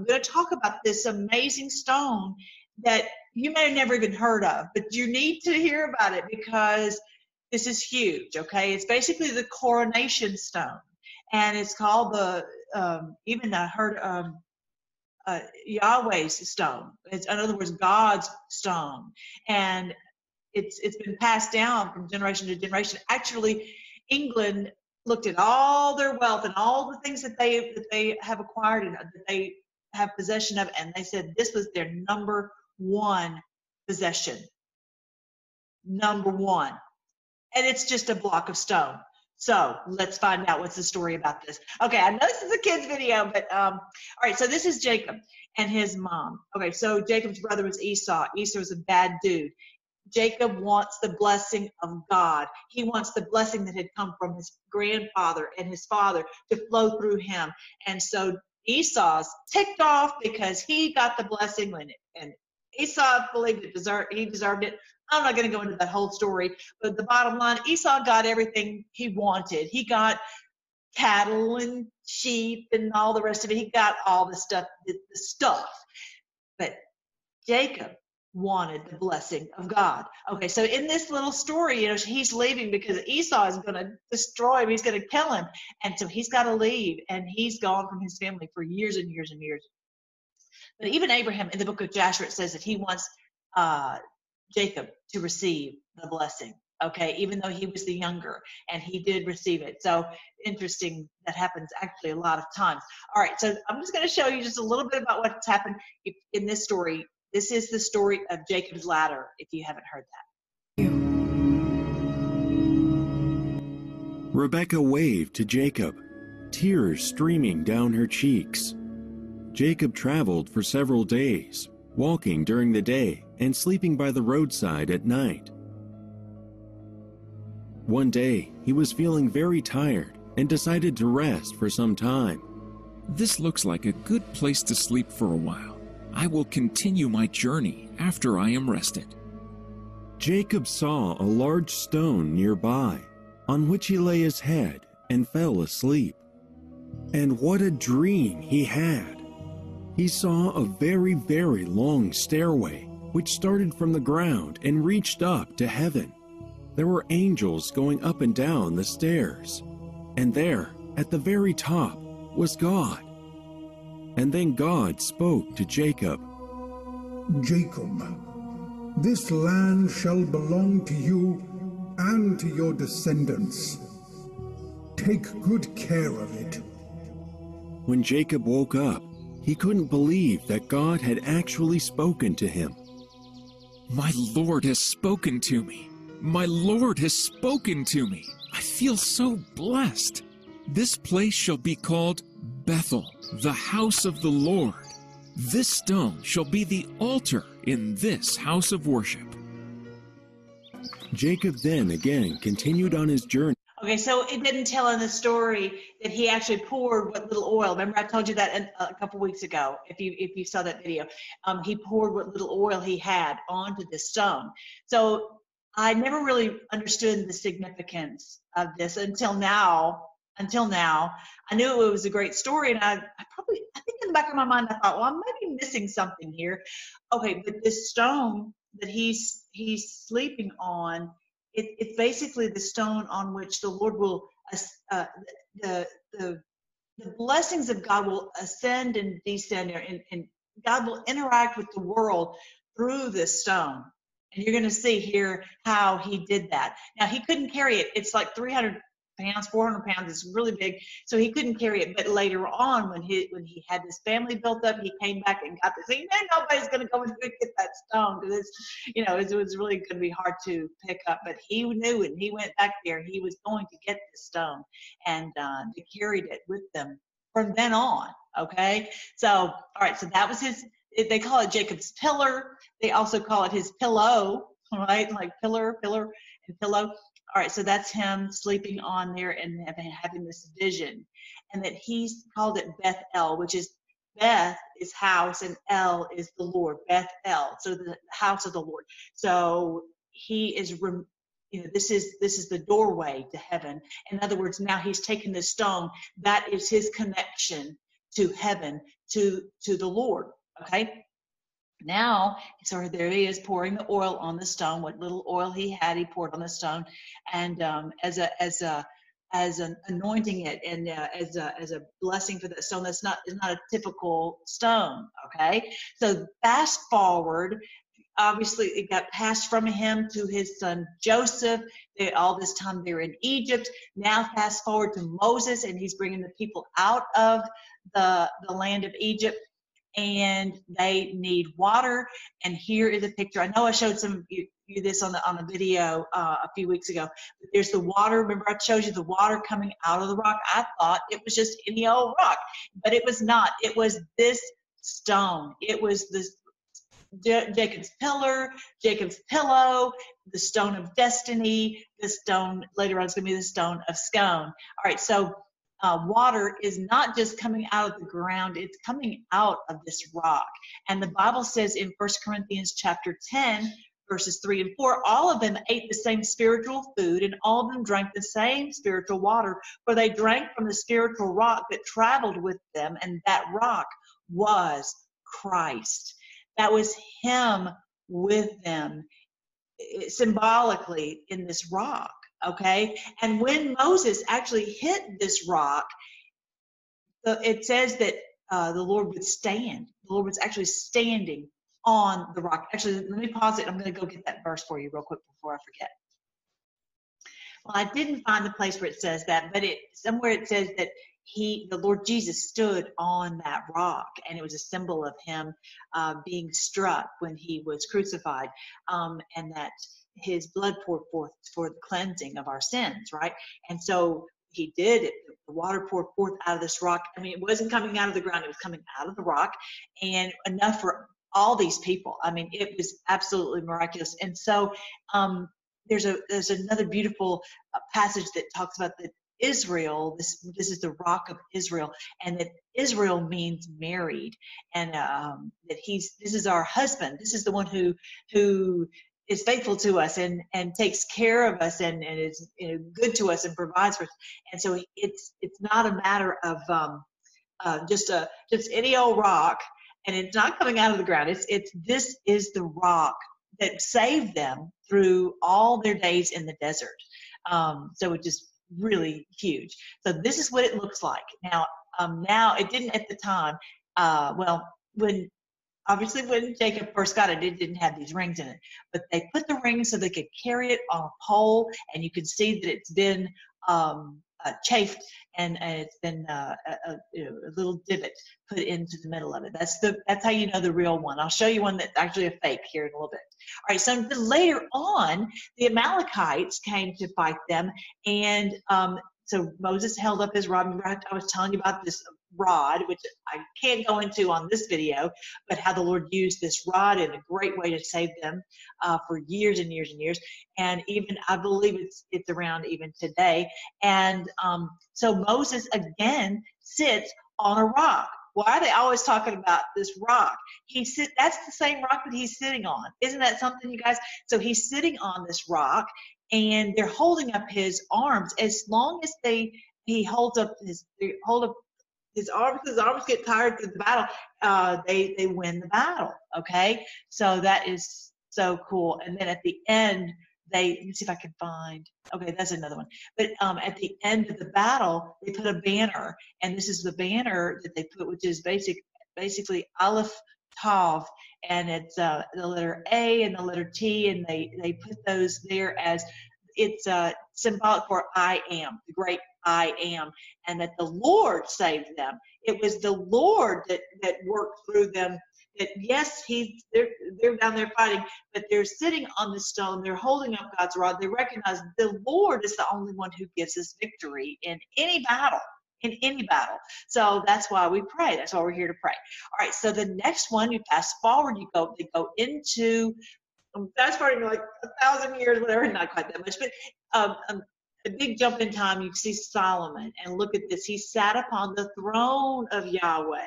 I'm going to talk about this amazing stone that you may have never even heard of, but you need to hear about it because this is huge. Okay, it's basically the coronation stone, and it's called the um, even I heard um, uh, Yahweh's stone. It's in other words, God's stone, and it's it's been passed down from generation to generation. Actually, England looked at all their wealth and all the things that they that they have acquired and that they have possession of, and they said this was their number one possession. Number one, and it's just a block of stone. So let's find out what's the story about this. Okay, I know this is a kid's video, but um, all right. So this is Jacob and his mom. Okay, so Jacob's brother was Esau. Esau was a bad dude. Jacob wants the blessing of God. He wants the blessing that had come from his grandfather and his father to flow through him. And so Esau's ticked off because he got the blessing when and Esau believed it deserved he deserved it. I'm not going to go into that whole story, but the bottom line, Esau got everything he wanted. He got cattle and sheep and all the rest of it. He got all the stuff, the stuff. But Jacob wanted the blessing of God. Okay, so in this little story, you know, he's leaving because Esau is going to destroy him. He's going to kill him. And so he's got to leave. And he's gone from his family for years and years and years. But even Abraham in the book of Joshua, it says that he wants uh, Jacob to receive the blessing. Okay, even though he was the younger and he did receive it. So interesting, that happens actually a lot of times. All right, so I'm just going to show you just a little bit about what's happened in this story. This is the story of Jacob's ladder, if you haven't heard that. Rebecca waved to Jacob, tears streaming down her cheeks. Jacob traveled for several days, walking during the day and sleeping by the roadside at night. One day, he was feeling very tired and decided to rest for some time. This looks like a good place to sleep for a while. I will continue my journey after I am rested. Jacob saw a large stone nearby, on which he lay his head and fell asleep. And what a dream he had! He saw a very, very long stairway which started from the ground and reached up to heaven. There were angels going up and down the stairs. And there, at the very top, was God. And then God spoke to Jacob Jacob, this land shall belong to you and to your descendants. Take good care of it. When Jacob woke up, he couldn't believe that God had actually spoken to him. My Lord has spoken to me. My Lord has spoken to me. I feel so blessed. This place shall be called Bethel, the house of the Lord. This stone shall be the altar in this house of worship. Jacob then again continued on his journey. Okay, so it didn't tell in the story that he actually poured what little oil. Remember, I told you that a couple weeks ago. If you if you saw that video, um, he poured what little oil he had onto the stone. So I never really understood the significance of this until now. Until now, I knew it was a great story, and I, I probably I think in the back of my mind I thought, well, I might be missing something here. Okay, but this stone that he's he's sleeping on it, it's basically the stone on which the Lord will, uh, the, the, the blessings of God will ascend and descend, and, and God will interact with the world through this stone. And you're going to see here how he did that. Now, he couldn't carry it. It's like 300 pounds, 400 pounds. It's really big, so he couldn't carry it. But later on, when he when he had this family built up, he came back and got this. He knew nobody's going to go and get that stone because it's you know it was really going to be hard to pick up. But he knew and he went back there. He was going to get the stone, and uh, they carried it with them from then on. Okay, so all right, so that was his. They call it Jacob's pillar. They also call it his pillow, right? Like pillar, pillar, and pillow all right, so that's him sleeping on there and having this vision. And that he's called it Beth El, which is Beth is house and El is the Lord, Beth El, so the house of the Lord. So he is, you know, this is this is the doorway to heaven. In other words, now he's taken this stone. That is his connection to heaven, to to the Lord. Okay. Now, so there he is pouring the oil on the stone. What little oil he had, he poured on the stone, and um, as a as a as an anointing it and uh, as a as a blessing for the stone. That's not is not a typical stone. Okay, so fast forward. Obviously, it got passed from him to his son Joseph. They, all this time they're in Egypt. Now, fast forward to Moses, and he's bringing the people out of the the land of Egypt and they need water. And here is a picture. I know I showed some of you, you this on the on the video uh, a few weeks ago. But There's the water. Remember, I showed you the water coming out of the rock. I thought it was just any old rock, but it was not. It was this stone. It was this Jacob's pillar, Jacob's pillow, the stone of destiny, the stone later on is going to be the stone of scone. All right, so uh, water is not just coming out of the ground, it's coming out of this rock. And the Bible says in First Corinthians chapter 10, verses 3 and 4, all of them ate the same spiritual food and all of them drank the same spiritual water, for they drank from the spiritual rock that traveled with them, and that rock was Christ. That was Him with them eh, symbolically in this rock. Okay. And when Moses actually hit this rock, it says that uh, the Lord would stand. The Lord was actually standing on the rock. Actually, let me pause it. I'm going to go get that verse for you real quick before I forget. Well, I didn't find the place where it says that, but it somewhere it says that he, the Lord Jesus, stood on that rock, and it was a symbol of him uh, being struck when he was crucified, um, and that his blood poured forth for the cleansing of our sins, right? And so he did it. The water poured forth out of this rock. I mean, it wasn't coming out of the ground, it was coming out of the rock, and enough for all these people. I mean, it was absolutely miraculous. And so um, there's a there's another beautiful uh, passage that talks about that Israel. This this is the rock of Israel, and that Israel means married, and um, that he's this is our husband. This is the one who who is faithful to us and and takes care of us and, and is you know, good to us and provides for us. And so it's it's not a matter of um, uh, just a just any old rock, and it's not coming out of the ground. It's it's this is the rock that saved them through all their days in the desert. Um, so it's just really huge. So this is what it looks like now. Um, now it didn't at the time. Uh, well, when obviously when Jacob first got it, it didn't have these rings in it, but they put the rings so they could carry it on a pole, and you can see that it's been um, uh, chafed and, and, it's been uh, a, a, a, little divot put into the middle of it. That's the that's how you know the real one. I'll show you one that's actually a fake here in a little bit. All right, so later on, the Amalekites came to fight them, and um, so Moses held up his rod. I was telling you about this rod, which I can't go into on this video, but how the Lord used this rod in a great way to save them uh, for years and years and years. And even I believe it's it's around even today. And um, so Moses again sits on a rock. Why are they always talking about this rock? He sit that's the same rock that he's sitting on. Isn't that something, you guys? So he's sitting on this rock and they're holding up his arms as long as they he holds up his hold up his arms his arms get tired through the battle. Uh, they they win the battle okay? So that is so cool. And then at the end they let me see if i can find okay that's another one. But um, at the end of the battle they put a banner and this is the banner that they put which is basic basically aleph tav and it's uh, the letter a and the letter t and they they put those there as it's uh, symbolic for I am, the great I am, and that the Lord saved them. It was the Lord that, that worked through them. That yes, he they're they're down there fighting, but they're sitting on the stone. They're holding up God's rod. They recognize the Lord is the only one who gives us victory in any battle in any battle. So that's why we pray. That's why we're here to pray. All right. So the next one, you fast forward, you go, they go into fast forwarding like a thousand years, whatever, not quite that much, but um, um, a big jump in time, you see Solomon, and look at this. He sat upon the throne of Yahweh.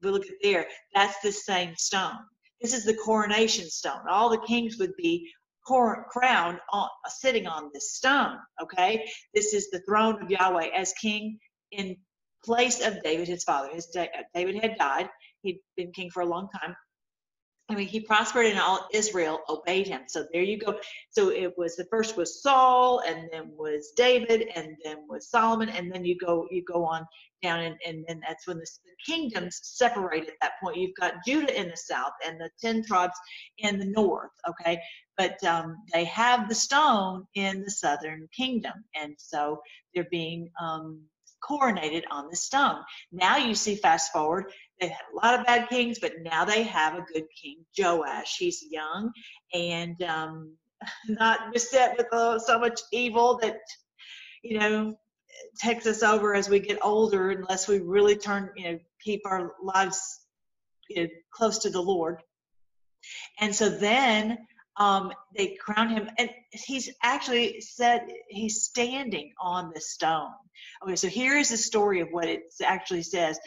But look at there, that's the same stone. This is the coronation stone. All the kings would be crowned on sitting on this stone. Okay, this is the throne of Yahweh as king in place of David, his father. His David had died. He'd been king for a long time. I mean, he prospered and all Israel obeyed him. So there you go. So it was the first was Saul, and then was David, and then was Solomon, and then you go you go on down, and, and then that's when the, the kingdoms separate at that point. You've got Judah in the south and the ten tribes in the north. Okay, but um, they have the stone in the southern kingdom, and so they're being um, coronated on the stone. Now you see, fast forward, they had a lot of bad kings, but now they have a good king, Joash. He's young and um, not beset with uh, so much evil that, you know, takes us over as we get older unless we really turn, you know, keep our lives you know, close to the Lord. And so then um, they crown him, and he's actually said he's standing on the stone. Okay, so here is the story of what it actually says.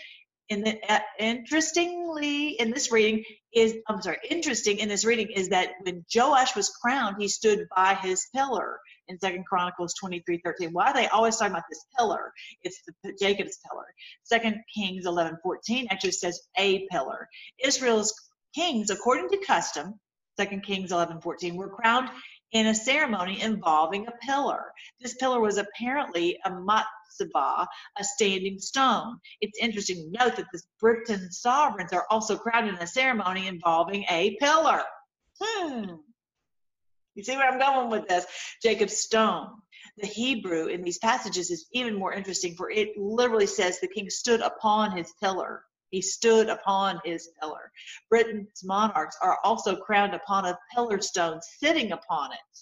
In the, uh, interestingly, in this reading is I'm sorry, interesting in this reading is that when Joash was crowned, he stood by his pillar in Second Chronicles 23, 13. Why are they always talking about this pillar? It's the Jacob's pillar. Second Kings 11, 14 actually says a pillar. Israel's kings, according to custom, Second Kings 11, 14, were crowned in a ceremony involving a pillar. This pillar was apparently a matzebah, a standing stone. It's interesting to note that the Britain sovereigns are also crowned in a ceremony involving a pillar. Hmm. You see where I'm going with this? Jacob's stone. The Hebrew in these passages is even more interesting, for it literally says the king stood upon his pillar. He stood upon his pillar. Britain's monarchs are also crowned upon a pillar stone, sitting upon it.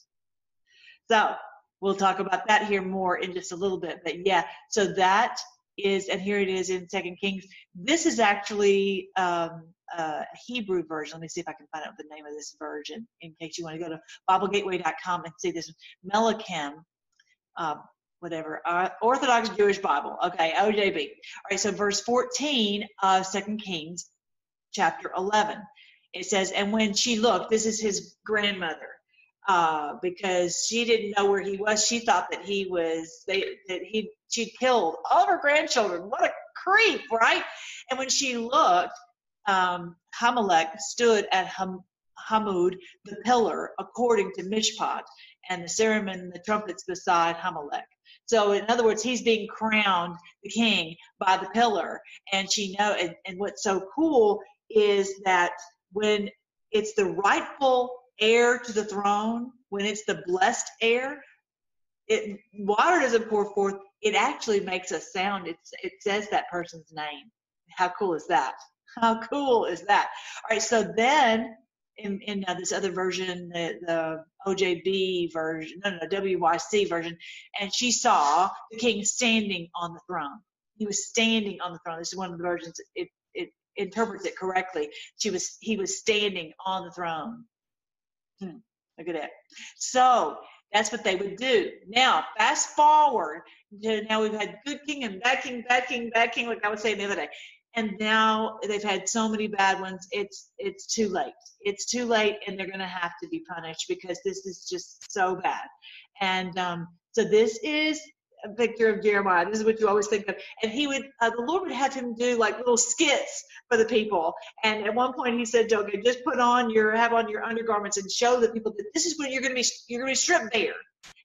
So we'll talk about that here more in just a little bit. But yeah, so that is, and here it is in Second Kings. This is actually um, a Hebrew version. Let me see if I can find out the name of this version in case you want to go to BibleGateway.com and see this. Melachim um, whatever, uh, Orthodox Jewish Bible. Okay, OJB. All right, so verse 14 of Second Kings, chapter 11. It says, and when she looked, this is his grandmother, uh, because she didn't know where he was. She thought that he was, they, that he, she'd killed all of her grandchildren. What a creep, right? And when she looked, um, Hamelech stood at Ham, Hamud, the pillar, according to Mishpat, and the cereman, the trumpets beside Hamelech. So in other words, he's being crowned the king by the pillar. And she know and, and what's so cool is that when it's the rightful heir to the throne, when it's the blessed heir, it water doesn't pour forth, it actually makes a sound. It's, it says that person's name. How cool is that? How cool is that? All right, so then in, in uh, this other version, the, the OJB version, no, no, WYC version, and she saw the king standing on the throne. He was standing on the throne. This is one of the versions. It, it interprets it correctly. She was, he was standing on the throne. Hmm, look at that. So that's what they would do. Now, fast forward to now we've had good king and bad king, bad king, bad king, like I was saying the other day and now they've had so many bad ones it's it's too late it's too late and they're going to have to be punished because this is just so bad and um, so this is picture of jeremiah this is what you always think of and he would uh, the lord would have him do like little skits for the people and at one point he said okay just put on your have on your undergarments and show the people that this is when you're going to be you're going to be stripped bare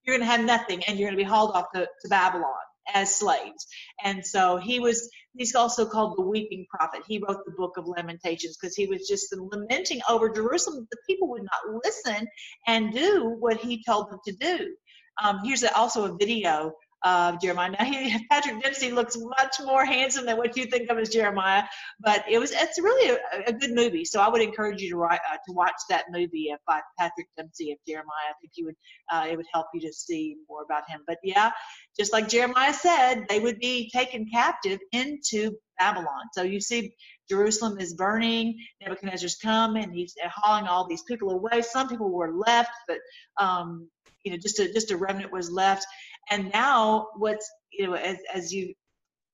you're going to have nothing and you're going to be hauled off to, to babylon as slaves. And so he was, he's also called the weeping prophet. He wrote the book of Lamentations because he was just lamenting over Jerusalem. The people would not listen and do what he told them to do. Um, here's also a video of Jeremiah. Now, he, Patrick Dempsey looks much more handsome than what you think of as Jeremiah, but it was it's really a, a good movie. So I would encourage you to write, uh, to watch that movie of, by Patrick Dempsey of Jeremiah. I think you would uh, it would help you to see more about him. But yeah, just like Jeremiah said, they would be taken captive into Babylon. So you see Jerusalem is burning. Nebuchadnezzar's come and he's hauling all these people away. Some people were left, but um, you know, just a just a remnant was left. And now, what's you know, as, as you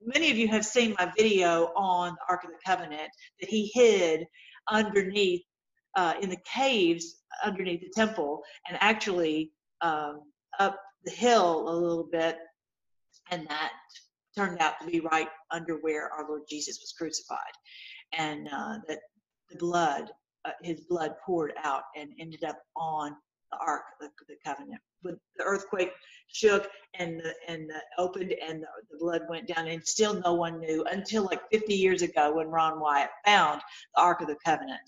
many of you have seen my video on the Ark of the Covenant that he hid underneath uh, in the caves underneath the temple and actually um, up the hill a little bit and that turned out to be right under where our Lord Jesus was crucified, and uh, that the blood, uh, his blood poured out and ended up on the ark, the, the covenant. But the earthquake shook and the, and the opened and the, the blood went down, and still no one knew until like 50 years ago when Ron Wyatt found the ark of the covenant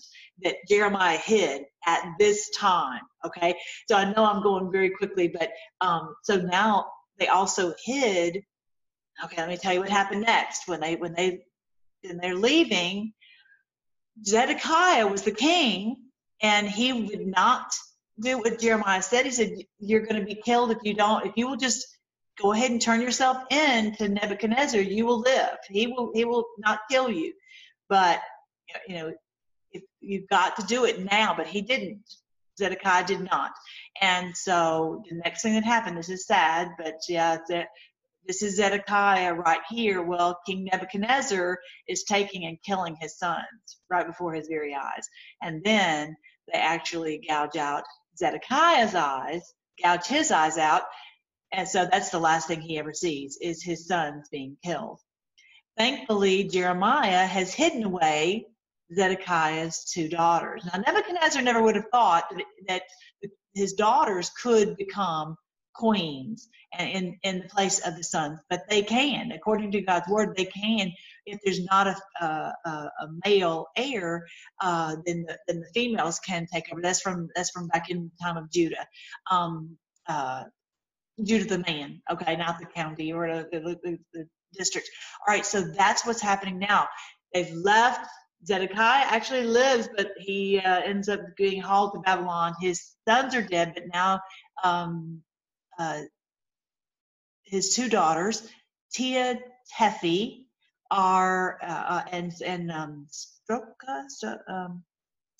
that Jeremiah hid at this time. Okay, so I know I'm going very quickly, but um, so now they also hid. Okay, let me tell you what happened next when they when they when they're leaving. Zedekiah was the king, and he would not do what Jeremiah said. He said, You're going to be killed if you don't, if you will just go ahead and turn yourself in to Nebuchadnezzar, you will live. He will he will not kill you. But you know, if you've got to do it now, but he didn't. Zedekiah did not. And so the next thing that happened, this is sad, but yeah, this is Zedekiah right here. Well, King Nebuchadnezzar is taking and killing his sons right before his very eyes. And then they actually gouge out Zedekiah's eyes, gouge his eyes out, and so that's the last thing he ever sees is his sons being killed. Thankfully, Jeremiah has hidden away Zedekiah's two daughters. Now, Nebuchadnezzar never would have thought that his daughters could become queens in, in the place of the sons, but they can. According to God's word, they can. If there's not a, a, a male heir, uh, then, the, then the females can take over. That's from that's from back in the time of Judah. Um, uh, Judah the man, okay, not the county or the, the, the district. All right, so that's what's happening now. They've left Zedekiah actually lives, but he uh, ends up getting hauled to Babylon. His sons are dead, but now um, uh, his two daughters, Tia Tephi, are uh, uh, and and um, Stroka, um,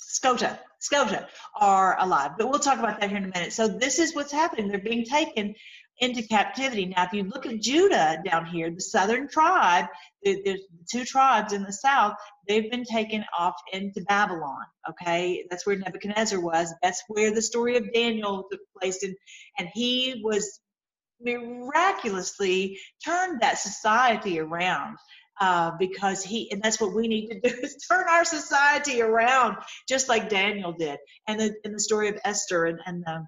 Scota are alive. But we'll talk about that here in a minute. So this is what's happening. They're being taken into captivity. Now, if you look at Judah down here, the southern tribe, there's the two tribes in the south, they've been taken off into Babylon. Okay, that's where Nebuchadnezzar was. That's where the story of Daniel took place, and and he was miraculously turned that society around. Uh, because he and that's what we need to do is turn our society around just like daniel did and the, in the story of esther and, and the,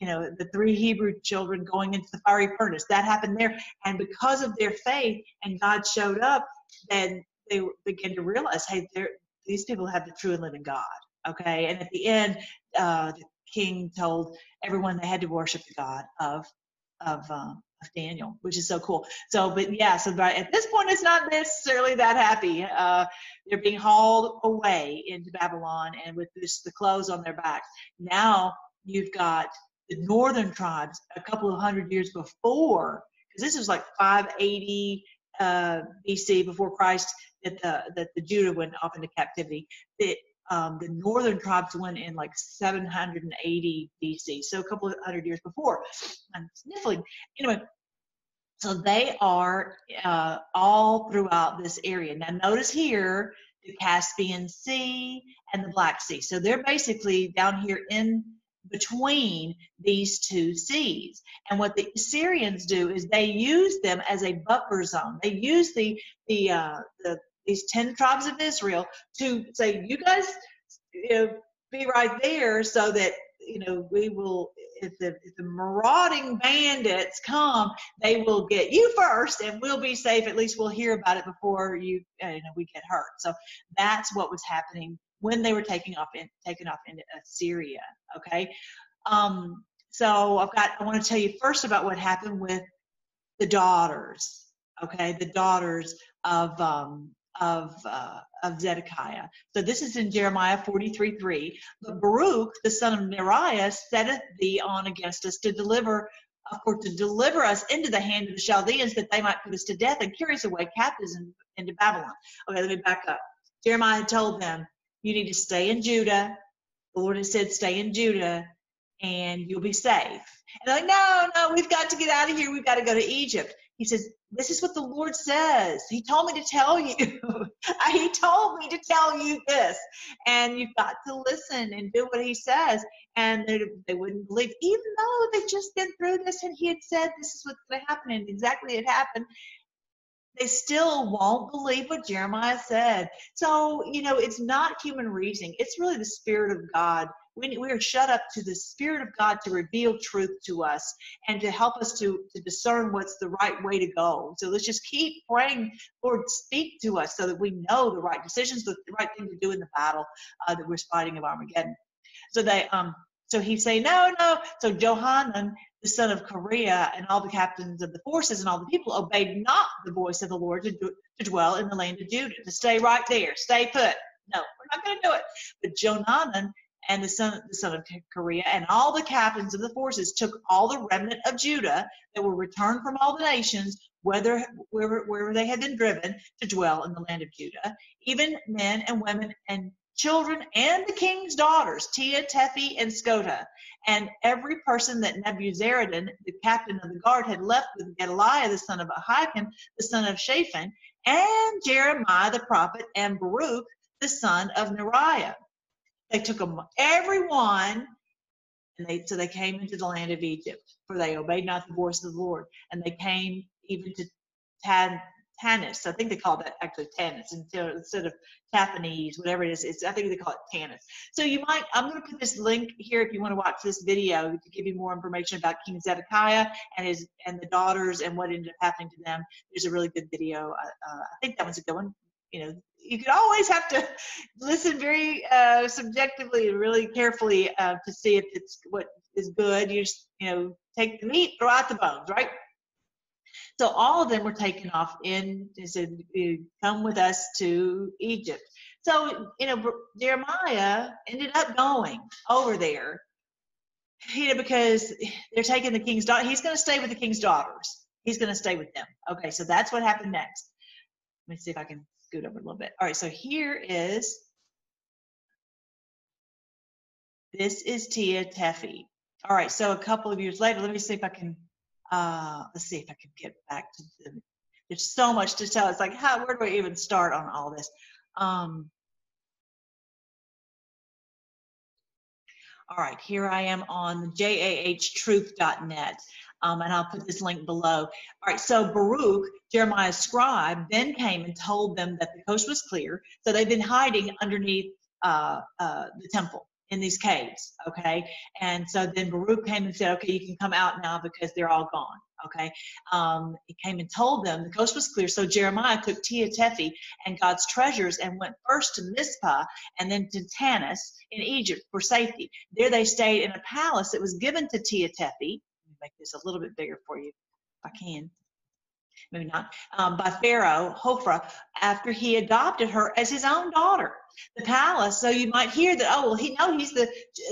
you know the three hebrew children going into the fiery furnace that happened there and because of their faith and god showed up then they began to realize hey these people have the true and living god okay and at the end uh, the king told everyone they had to worship the god of of uh, of Daniel, which is so cool. So, but yeah, so but at this point, it's not necessarily that happy. Uh, they're being hauled away into Babylon, and with this, the clothes on their backs. Now you've got the northern tribes a couple of hundred years before, because this was like 580 uh, BC before Christ that the that the Judah went off into captivity. That um, the northern tribes went in like 780 BC, so a couple of hundred years before. I'm sniffling. Anyway, so they are uh, all throughout this area. Now, notice here the Caspian Sea and the Black Sea. So they're basically down here in between these two seas. And what the Assyrians do is they use them as a buffer zone. They use the the uh, the these ten tribes of Israel to say, you guys you know, be right there, so that you know we will. If the, if the marauding bandits come, they will get you first, and we'll be safe. At least we'll hear about it before you, you know, we get hurt. So that's what was happening when they were taking off in, taken off into Assyria. Okay, um, so I've got I want to tell you first about what happened with the daughters. Okay, the daughters of um, of uh, of Zedekiah. So this is in Jeremiah 43 3. But Baruch, the son of Neriah, setteth thee on against us to deliver for to deliver us into the hand of the Chaldeans that they might put us to death and carry us away captives in, into Babylon. Okay, let me back up. Jeremiah told them, You need to stay in Judah. The Lord has said, Stay in Judah and you'll be safe. And they're like, No, no, we've got to get out of here. We've got to go to Egypt. He says, This is what the Lord says. He told me to tell you. he told me to tell you this. And you've got to listen and do what he says. And they, they wouldn't believe, even though they just been through this and he had said this is what's going to happen. And exactly it happened. They still won't believe what Jeremiah said. So, you know, it's not human reasoning, it's really the Spirit of God. We, we are shut up to the Spirit of God to reveal truth to us and to help us to, to discern what's the right way to go. So let's just keep praying, Lord, speak to us so that we know the right decisions, the right thing to do in the battle uh, that we're fighting of Armageddon. So they, um, so he say, no, no. So Johanan the son of Kareah, and all the captains of the forces and all the people obeyed not the voice of the Lord to, do, to dwell in the land of Judah, to stay right there, stay put. No, we're not going to do it. But Johanan and the son, the son of Kareah and all the captains of the forces took all the remnant of Judah that were returned from all the nations, whether wherever, wherever they had been driven, to dwell in the land of Judah, even men and women and children and the king's daughters, Tia, Tephi, and Scota, and every person that Nebuzaradan, the captain of the guard, had left with Gedaliah, the son of Ahikam, the son of Shaphan, and Jeremiah the prophet, and Baruch, the son of Neriah. They took them, everyone, and they so they came into the land of Egypt, for they obeyed not the voice of the Lord, and they came even to Tad, Tanis. I think they call that actually Tanis instead of Taphanese, whatever it is. It's, I think they call it Tanis. So you might, I'm going to put this link here if you want to watch this video to give you more information about King Zedekiah and his and the daughters and what ended up happening to them. There's a really good video. Uh, uh, I think that one's a good one. You know, you could always have to listen very uh, subjectively and really carefully uh, to see if it's what is good. You just, you know, take the meat, throw out the bones, right? So all of them were taken off in, they said, come with us to Egypt. So, you know, Jeremiah ended up going over there, you know, because they're taking the king's daughter. He's going to stay with the king's daughters. He's going to stay with them. Okay, so that's what happened next. Let me see if I can scoot over a little bit. All right, so here is, this is Tia Tephi. All right, so a couple of years later, let me see if I can uh, let's see if I can get back to the, there's so much to tell. It's like, how, where do I even start on all this? Um, all right, here I am on jahtruth.net. Um, and I'll put this link below. All right, so Baruch, Jeremiah's scribe, then came and told them that the coast was clear. So they've been hiding underneath uh, uh, the temple in these caves, okay? And so then Baruch came and said, okay, you can come out now because they're all gone, okay? Um, he came and told them the coast was clear. So Jeremiah took Tia and God's treasures and went first to Mizpah and then to Tanis in Egypt for safety. There they stayed in a palace that was given to Tia me make this a little bit bigger for you if I can maybe not, um, by Pharaoh, Hophra, after he adopted her as his own daughter. The palace, so you might hear that, oh, well, he no, he's the,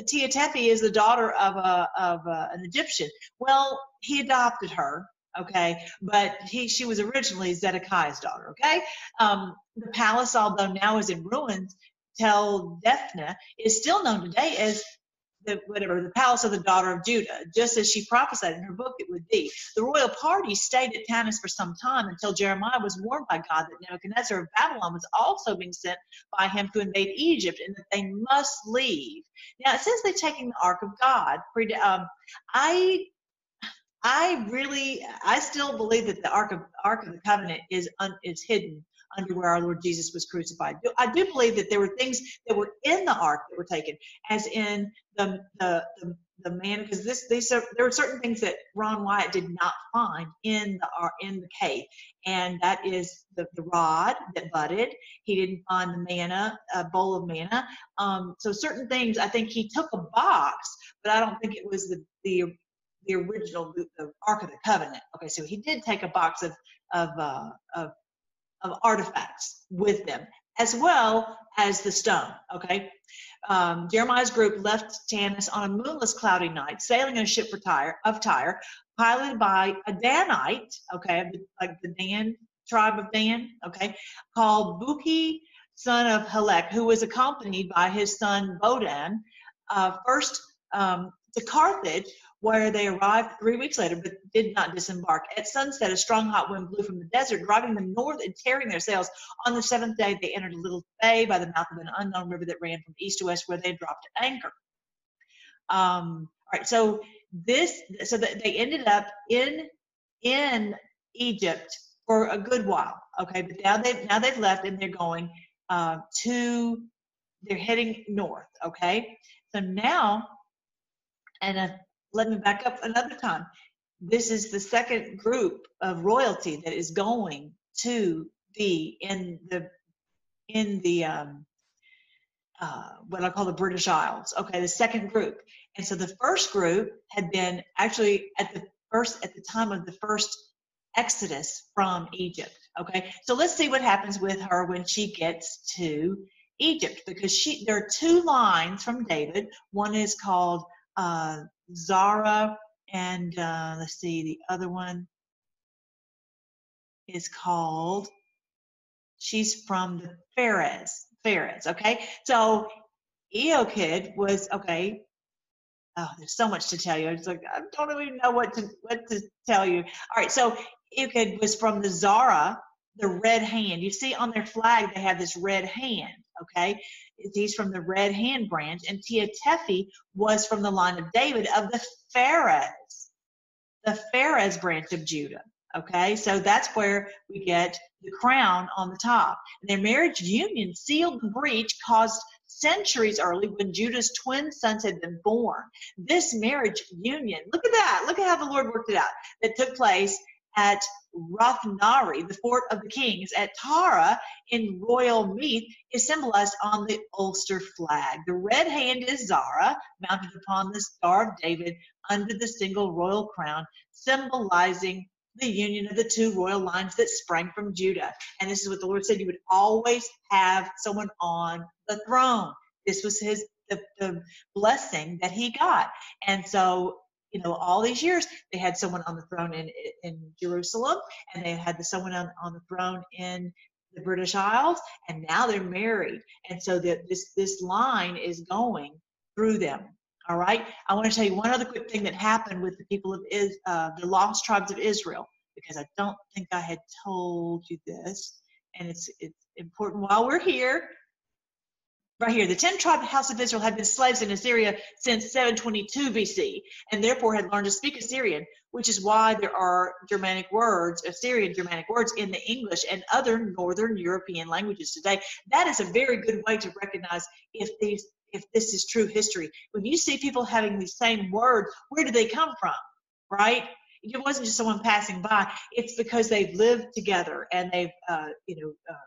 Tia is the daughter of, a, of a, an Egyptian. Well, he adopted her, okay, but he, she was originally Zedekiah's daughter, okay? Um, the palace, although now is in ruins, Tel Defna is still known today as the whatever the palace of the daughter of Judah, just as she prophesied in her book it would be. The royal party stayed at Tanis for some time until Jeremiah was warned by God that Nebuchadnezzar of Babylon was also being sent by him to invade Egypt and that they must leave. Now it says they're taking the ark of God. Um, I I really, I still believe that the Ark of Ark of the Covenant is un, is hidden under where our Lord Jesus was crucified. I do believe that there were things that were in the ark that were taken, as in the the the, the man, because this these are, there were certain things that Ron Wyatt did not find in the ark in the cave, and that is the, the rod that budded. He didn't find the manna, a bowl of manna. Um, so certain things, I think he took a box, but I don't think it was the the the original the Ark of the Covenant. Okay, so he did take a box of of uh, of of artifacts with them, as well as the stone. Okay. Um, Jeremiah's group left Tanis on a moonless, cloudy night, sailing in a ship for Tyre, of Tyre, piloted by a Danite, okay, like the Dan tribe of Dan, okay, called Buki, son of Helek, who was accompanied by his son Bodan, uh, first um, to Carthage, where they arrived three weeks later but did not disembark. At sunset, a strong hot wind blew from the desert, driving them north and tearing their sails. On the seventh day, they entered a little bay by the mouth of an unknown river that ran from east to west, where they dropped anchor. Um, all right, so this, so that they ended up in in Egypt for a good while. Okay, but now they've now they've left and they're going uh, to they're heading north. Okay, so now and uh, let me back up another time. This is the second group of royalty that is going to be in the in the um, uh, what I call the British Isles. Okay, the second group. And so the first group had been actually at the first at the time of the first exodus from Egypt. Okay, so let's see what happens with her when she gets to Egypt because she there are two lines from David. One is called uh, Zara, and uh, let's see the other one is called. She's from the Phares. Phares. Okay, so Eochaid was okay oh, there's so much to tell you. It's like I don't even know what to what to tell you. All right, so Eochaid was from the Zara, the red hand. You see on their flag they have this red hand. Okay, he's from the red hand branch, and Tia Tefi was from the line of David of the Phares, the Phares branch of Judah. Okay, so that's where we get the crown on the top. And their marriage union sealed the breach caused centuries early when Judah's twin sons had been born. This marriage union, look at that, look at how the Lord worked it out, that took place at Rathnari, the fort of the kings, at Tara in royal Meath, is symbolized on the Ulster flag. The red hand is Zara, mounted upon the Star of David under the single royal crown, symbolizing the union of the two royal lines that sprang from Judah. And this is what the Lord said you would always have someone on the throne. This was his the, the blessing that he got. And so, you know, all these years they had someone on the throne in in Jerusalem and they had the, someone on, on the throne in the British Isles, and now they're married. And so that this this line is going through them. All right. I want to tell you one other quick thing that happened with the people of Is, uh, the lost tribes of Israel, because I don't think I had told you this, and it's it's important while we're here. Right here, the ten tribe house of Israel had been slaves in Assyria since 722 BC, and therefore had learned to speak Assyrian, which is why there are Germanic words, Assyrian Germanic words in the English and other Northern European languages today. That is a very good way to recognize if these if this is true history. When you see people having these same words, where do they come from? Right? It wasn't just someone passing by. It's because they've lived together and they've, uh, you know, uh,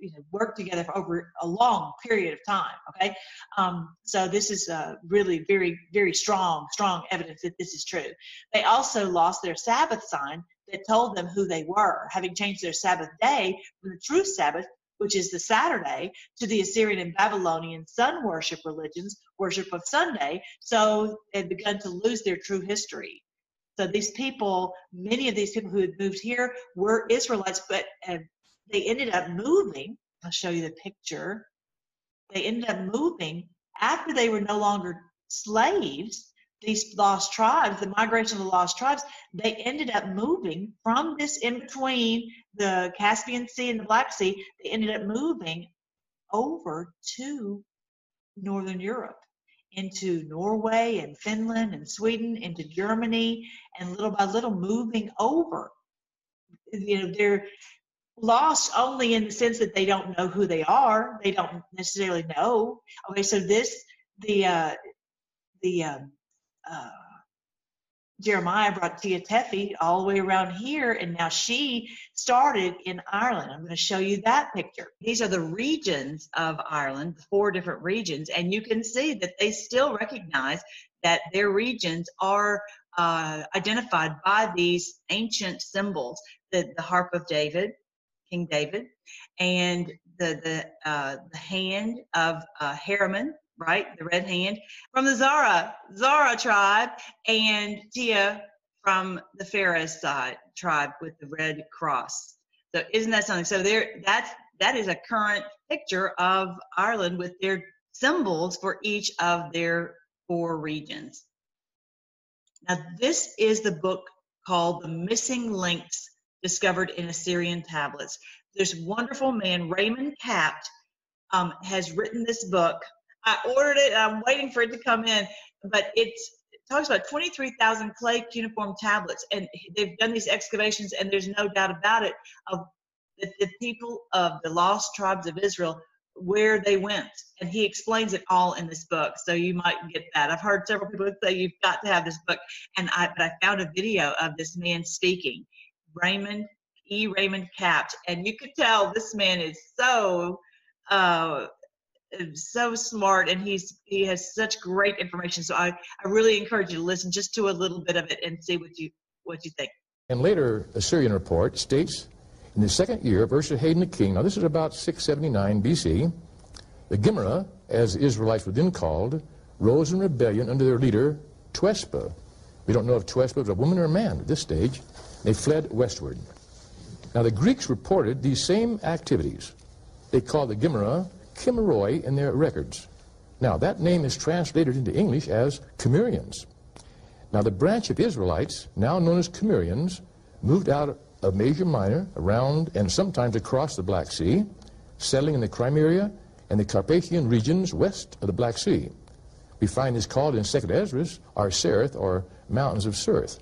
you know, worked together for over a long period of time. Okay, um, so this is uh, really very, very strong, strong evidence that this is true. They also lost their Sabbath sign that told them who they were, having changed their Sabbath day from the true Sabbath which is the Saturday, to the Assyrian and Babylonian sun worship religions, worship of Sunday. So they've begun to lose their true history. So these people, many of these people who had moved here were Israelites, but they ended up moving. I'll show you the picture. They ended up moving after they were no longer slaves these lost tribes, the migration of the lost tribes, they ended up moving from this in between the Caspian Sea and the Black Sea, they ended up moving over to Northern Europe, into Norway and Finland and Sweden, into Germany, and little by little moving over. You know, they're lost only in the sense that they don't know who they are. They don't necessarily know. Okay, so this the uh, the um, uh, Jeremiah brought Tia Tefi all the way around here, and now she started in Ireland. I'm going to show you that picture. These are the regions of Ireland, the four different regions, and you can see that they still recognize that their regions are uh, identified by these ancient symbols the, the harp of David, King David, and the, the, uh, the hand of uh, Heremon, right? The red hand from the Zara, Zara tribe, and Tia from the Phares side tribe with the red cross. So isn't that something? So there, that's that is a current picture of Ireland with their symbols for each of their four regions. Now this is the book called The Missing Links Discovered in Assyrian Tablets. This wonderful man, Raymond Capt, um, has written this book I ordered it. I'm waiting for it to come in, but it's talks about 23,000 clay cuneiform tablets, and they've done these excavations, and there's no doubt about it of the, the people of the lost tribes of Israel where they went, and he explains it all in this book. So you might get that. I've heard several people say you've got to have this book, and I but I found a video of this man speaking, Raymond E. Raymond Capt, and you could tell this man is so. Uh, so smart and he's he has such great information so I, I really encourage you to listen just to a little bit of it and see what you what you think and later Assyrian report states in the second year of Esarhaddon the king now this is about 679 bc the Gimra, as the Israelites were then called, rose in rebellion under their leader, Tuespa. We don't know if Tuespa was a woman or a man at this stage. They fled westward. Now, the Greeks reported these same activities. They called the Gimra Chimeroi in their records. Now, that name is translated into English as Cimmerians. Now, the branch of Israelites, now known as Cimmerians, moved out of Asia Minor, around and sometimes across the Black Sea, settling in the Crimea and the Carpathian regions west of the Black Sea. We find this called in 2nd Ezra Arsareth, or Mountains of Sereth.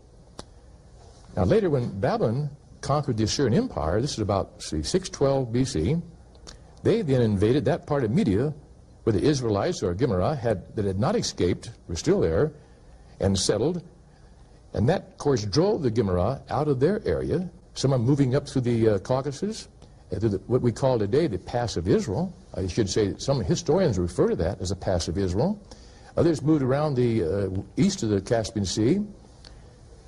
Now, later, when Babylon conquered the Assyrian Empire, this is about see, 612 BC, they then invaded that part of Media where the Israelites or Gimera had, that had not escaped, were still there, and settled. And that, of course, drove the Gimera out of their area, some are moving up through the uh, Caucasus, uh, through the, what we call today the Pass of Israel. I should say that some historians refer to that as the Pass of Israel. Others moved around the uh, east of the Caspian Sea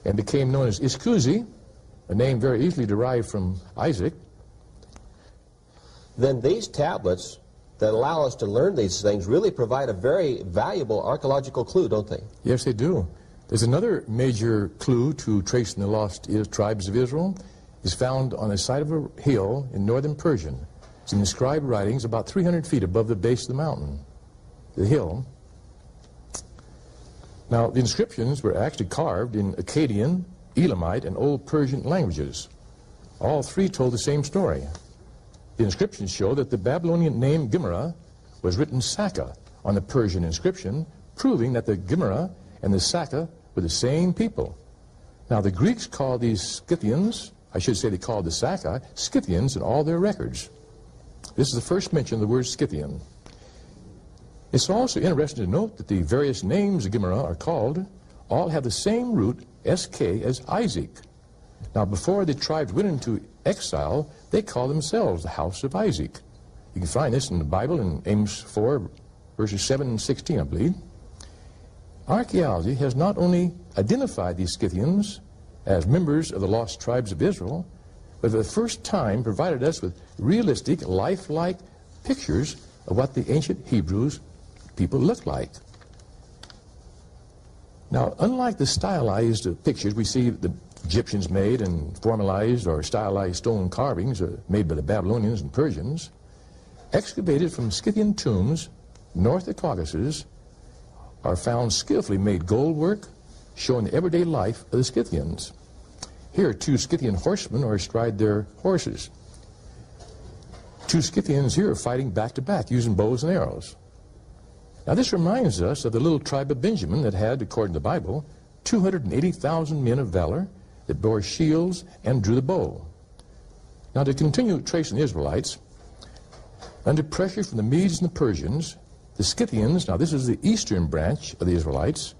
and became known as Iskuzi, a name very easily derived from Isaac, then these tablets that allow us to learn these things really provide a very valuable archaeological clue, don't they? Yes, they do. There's another major clue to tracing the lost tribes of Israel is found on the side of a hill in northern Persian. It's in inscribed writings about 300 feet above the base of the mountain, the hill. Now, the inscriptions were actually carved in Akkadian, Elamite, and Old Persian languages. All three told the same story. The inscriptions show that the Babylonian name Gimera was written Saka on the Persian inscription, proving that the Gimera and the Saka were the same people. Now, the Greeks called these Scythians, I should say they called the Saka, Scythians in all their records. This is the first mention of the word Scythian. It's also interesting to note that the various names of Gimera are called all have the same root, SK, as Isaac. Now, before the tribes went into exile, they called themselves the house of Isaac. You can find this in the Bible in Amos 4, verses 7 and 16, I believe. Archaeology has not only identified these Scythians as members of the lost tribes of Israel, but for the first time provided us with realistic, lifelike pictures of what the ancient Hebrews people look like. Now, unlike the stylized pictures we see the Egyptians made and formalized or stylized stone carvings uh, made by the Babylonians and Persians, excavated from Scythian tombs north of Caucasus, are found skillfully made gold work showing the everyday life of the Scythians. Here, two Scythian horsemen are astride their horses. Two Scythians here are fighting back to back using bows and arrows. Now, this reminds us of the little tribe of Benjamin that had, according to the Bible, 280,000 men of valor that bore shields and drew the bow. Now, to continue tracing the Israelites, under pressure from the Medes and the Persians, the Scythians, now this is the eastern branch of the Israelites,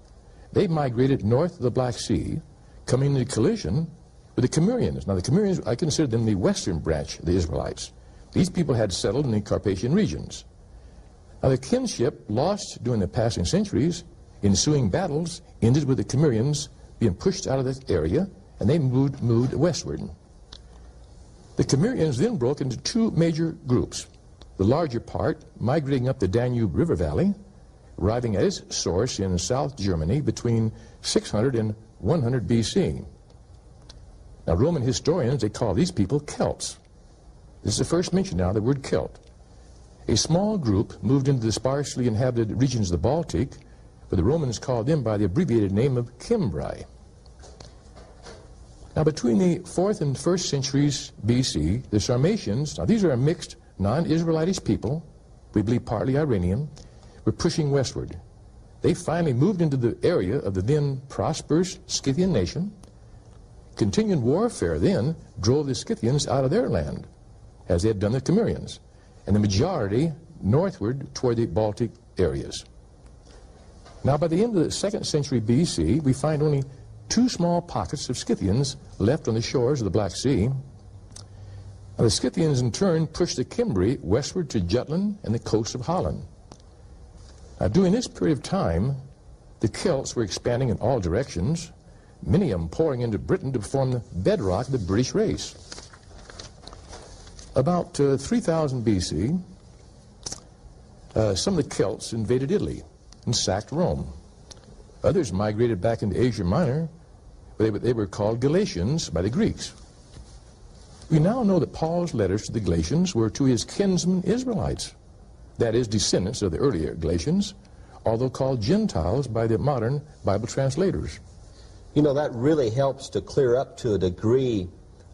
they migrated north of the Black Sea, coming into collision with the Cimmerians. Now, the Cimmerians, I consider them the western branch of the Israelites. These people had settled in the Carpathian regions. Now, the kinship lost during the passing centuries, ensuing battles ended with the Cimmerians being pushed out of that area and they moved, moved westward. The Cimmerians then broke into two major groups. The larger part migrating up the Danube River Valley, arriving at its source in South Germany between 600 and 100 BC. Now, Roman historians, they call these people Celts. This is the first mention now of the word Celt. A small group moved into the sparsely inhabited regions of the Baltic, but the Romans called them by the abbreviated name of Cimbri. Now, between the 4th and 1st centuries BC, the Sarmatians, now these are a mixed non-Israelitish people, we believe partly Iranian, were pushing westward. they finally moved into the area of the then prosperous Scythian nation. Continued warfare then drove the Scythians out of their land, as they had done the Cimmerians, and the majority northward toward the Baltic areas. Now, by the end of the second century BC, we find only two small pockets of Scythians left on the shores of the Black Sea. Now, the Scythians, in turn, pushed the Cimbri westward to Jutland and the coast of Holland. Now, during this period of time, the Celts were expanding in all directions, many of them pouring into Britain to form the bedrock of the British race. About uh, 3000 BC, uh, some of the Celts invaded Italy and sacked Rome. Others migrated back into Asia Minor, they, they were called Galatians by the Greeks. We now know that Paul's letters to the Galatians were to his kinsmen Israelites that is, descendants of the earlier Galatians, although called Gentiles by the modern Bible translators. You know, that really helps to clear up to a degree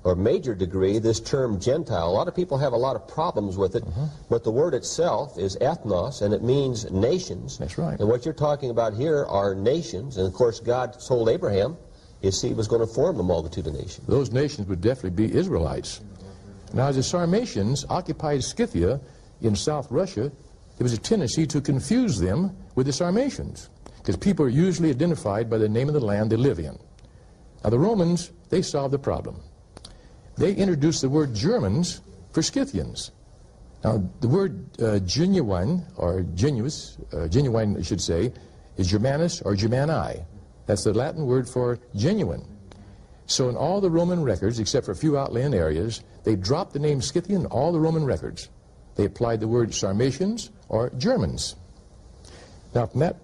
or major degree this term Gentile. A lot of people have a lot of problems with it, uh -huh. but the word itself is ethnos, and it means nations. That's right. And what you're talking about here are nations, and of course God told Abraham his seed was going to form a multitude of nations. Those nations would definitely be Israelites. Now, as the Sarmatians occupied Scythia, in South Russia, there was a tendency to confuse them with the Sarmatians, because people are usually identified by the name of the land they live in. Now, the Romans, they solved the problem. They introduced the word Germans for Scythians. Now, the word uh, genuine, or genuous, uh, genuine, I should say, is Germanus or Germani. That's the Latin word for genuine. So in all the Roman records, except for a few outland areas, they dropped the name Scythian in all the Roman records. They applied the word Sarmatians or Germans. Now, from that,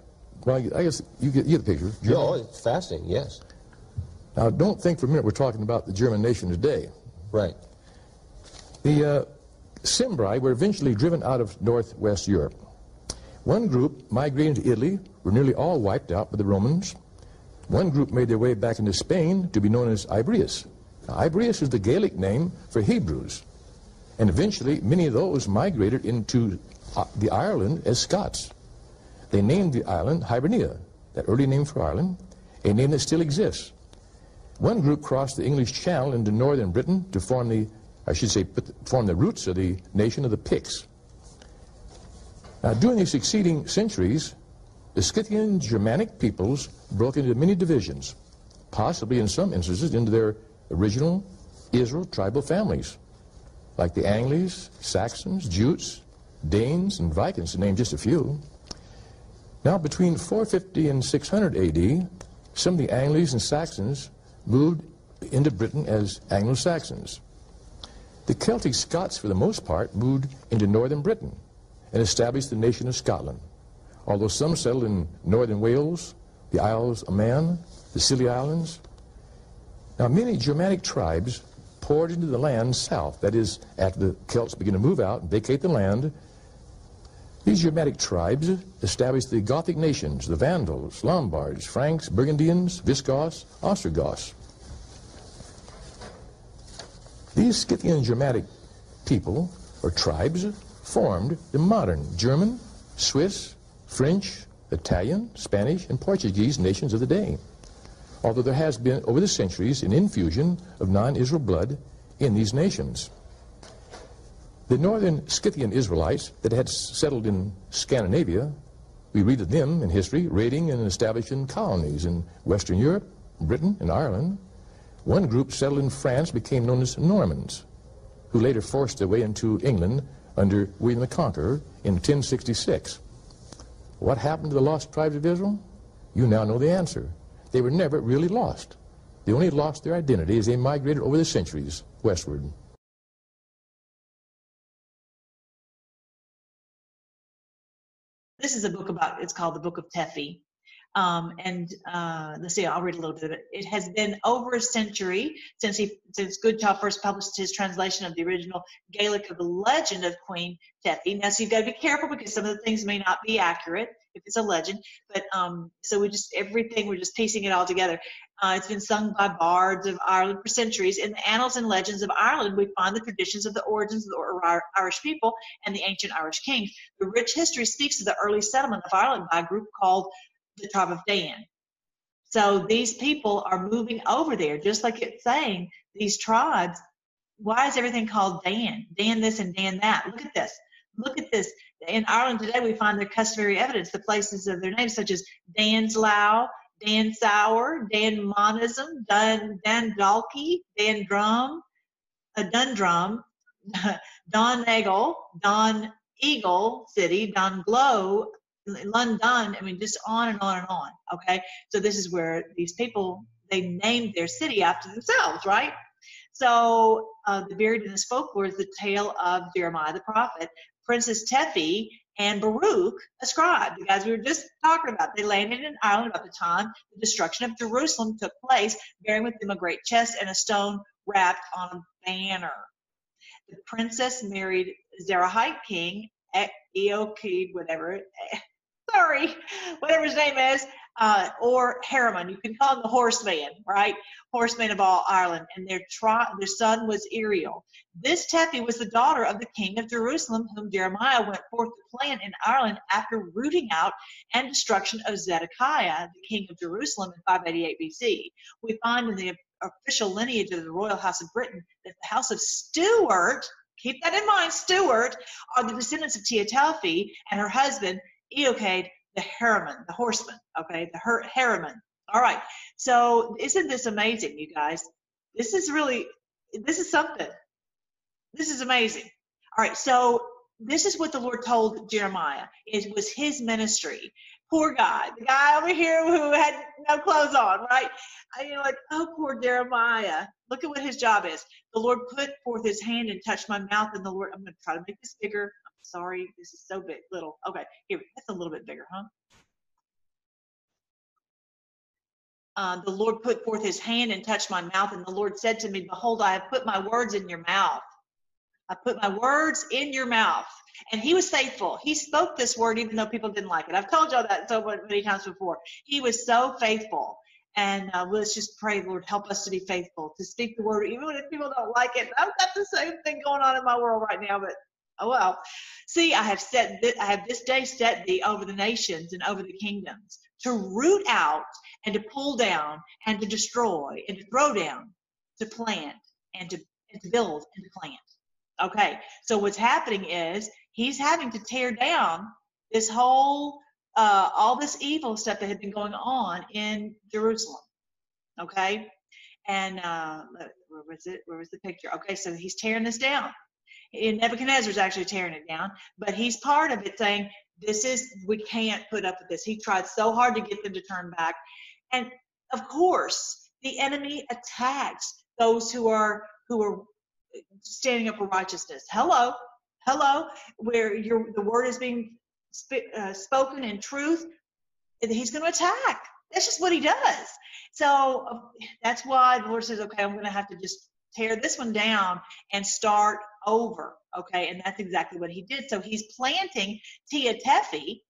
well, I guess you get, you get the picture. German. No, it's fascinating, yes. Now, don't think for a minute we're talking about the German nation today. Right. The uh, Cimbri were eventually driven out of northwest Europe. One group migrated to Italy, were nearly all wiped out by the Romans. One group made their way back into Spain to be known as Ibrius. Now, Ibrius is the Gaelic name for Hebrews. And eventually, many of those migrated into uh, the Ireland as Scots. They named the island Hibernia, that early name for Ireland, a name that still exists. One group crossed the English Channel into northern Britain to form the, I should say, form the roots of the nation of the Picts. Now, during the succeeding centuries, the Scythian Germanic peoples broke into many divisions, possibly in some instances into their original Israel tribal families like the Angles, Saxons, Jutes, Danes, and Vikings, to name just a few. Now, between 450 and 600 AD, some of the Angles and Saxons moved into Britain as Anglo-Saxons. The Celtic Scots, for the most part, moved into northern Britain and established the nation of Scotland, although some settled in northern Wales, the Isles of Man, the Scilly Islands. Now, many Germanic tribes poured into the land south. That is, after the Celts began to move out and vacate the land, these Germanic tribes established the Gothic nations, the Vandals, Lombards, Franks, Burgundians, Visigoths, Ostrogoths. These Scythian Germanic people, or tribes, formed the modern German, Swiss, French, Italian, Spanish, and Portuguese nations of the day although there has been, over the centuries, an infusion of non-Israel blood in these nations. The northern Scythian Israelites that had settled in Scandinavia, we read of them in history, raiding and establishing colonies in Western Europe, Britain, and Ireland. One group settled in France became known as Normans, who later forced their way into England under William the Conqueror in 1066. What happened to the lost tribes of Israel? You now know the answer. They were never really lost. They only lost their identity as they migrated over the centuries westward. This is a book about, it's called the Book of Tephi. Um, and uh, let's see, I'll read a little bit of it. It has been over a century since he, since Goodchild first published his translation of the original Gaelic of the legend of Queen Tephi. Now, so you've got to be careful because some of the things may not be accurate if it's a legend. But um, so we just everything we're just piecing it all together. Uh, it's been sung by bards of Ireland for centuries. In the annals and legends of Ireland, we find the traditions of the origins of the Irish people and the ancient Irish kings. The rich history speaks of the early settlement of Ireland by a group called the tribe of Dan. So these people are moving over there, just like it's saying, these tribes. Why is everything called Dan? Dan this and Dan that. Look at this. Look at this. In Ireland today, we find their customary evidence, the places of their names, such as Danslow, Dan Sour, Dan Monism, Dan, Dan Dalkey, Dan Drum, uh, Dundrum, Don Nagel, Don Eagle City, Don Glow, London. I mean, just on and on and on. Okay, so this is where these people they named their city after themselves, right? So uh, the buried in this folklore is the tale of Jeremiah the prophet, Princess Tephi, and Baruch, a scribe, the guys we were just talking about. They landed in Ireland about the time the destruction of Jerusalem took place, bearing with them a great chest and a stone wrapped on a banner. The princess married Zerahite king, Eochaid, whatever, sorry, whatever his name is, uh, or Heremon. You can call him the horseman, right? Horseman of all Ireland. And their, tri- their son was Uriel. This Tephi was the daughter of the king of Jerusalem, whom Jeremiah went forth to plant in Ireland after rooting out and destruction of Zedekiah, the king of Jerusalem, in 588 BC. We find in the official lineage of the royal house of Britain that the house of Stuart, keep that in mind, Stuart, are the descendants of Tia Tephi and her husband, Eochaid, the Heremon, the horseman, okay, the Heremon. All right. So isn't this amazing, you guys? This is really, this is something. This is amazing. All right. So this is what the Lord told Jeremiah. It was his ministry. Poor guy, the guy over here who had no clothes on, right? And you're like, oh, poor Jeremiah. Look at what his job is. The Lord put forth his hand and touched my mouth, and the Lord, I'm going to try to make this bigger. Sorry, this is so big, little. Okay, here, that's a little bit bigger, huh? Uh, the Lord put forth his hand and touched my mouth, and the Lord said to me, Behold, I have put my words in your mouth. I put my words in your mouth. And he was faithful. He spoke this word even though people didn't like it. I've told y'all that so many times before. He was so faithful. And uh, let's just pray, Lord, help us to be faithful, to speak the word, even if people don't like it. I've got the same thing going on in my world right now, but oh well. See, I have set, th- I have this day set thee over the nations and over the kingdoms to root out and to pull down and to destroy and to throw down, to plant and to, and to build and to plant. Okay, so what's happening is he's having to tear down this whole, uh, all this evil stuff that had been going on in Jerusalem. Okay, and uh, where was it? Where was the picture? Okay, so he's tearing this down. And Nebuchadnezzar's actually tearing it down, but he's part of it saying, this is, we can't put up with this. He tried so hard to get them to turn back. And of course, the enemy attacks those who are, who are standing up for righteousness. Hello, hello, where your the word is being sp- uh, spoken in truth, he's going to attack. That's just what he does. So uh, that's why the Lord says, okay, I'm going to have to just tear this one down and start over. Okay, and that's exactly what he did. So he's planting Tia Tephi.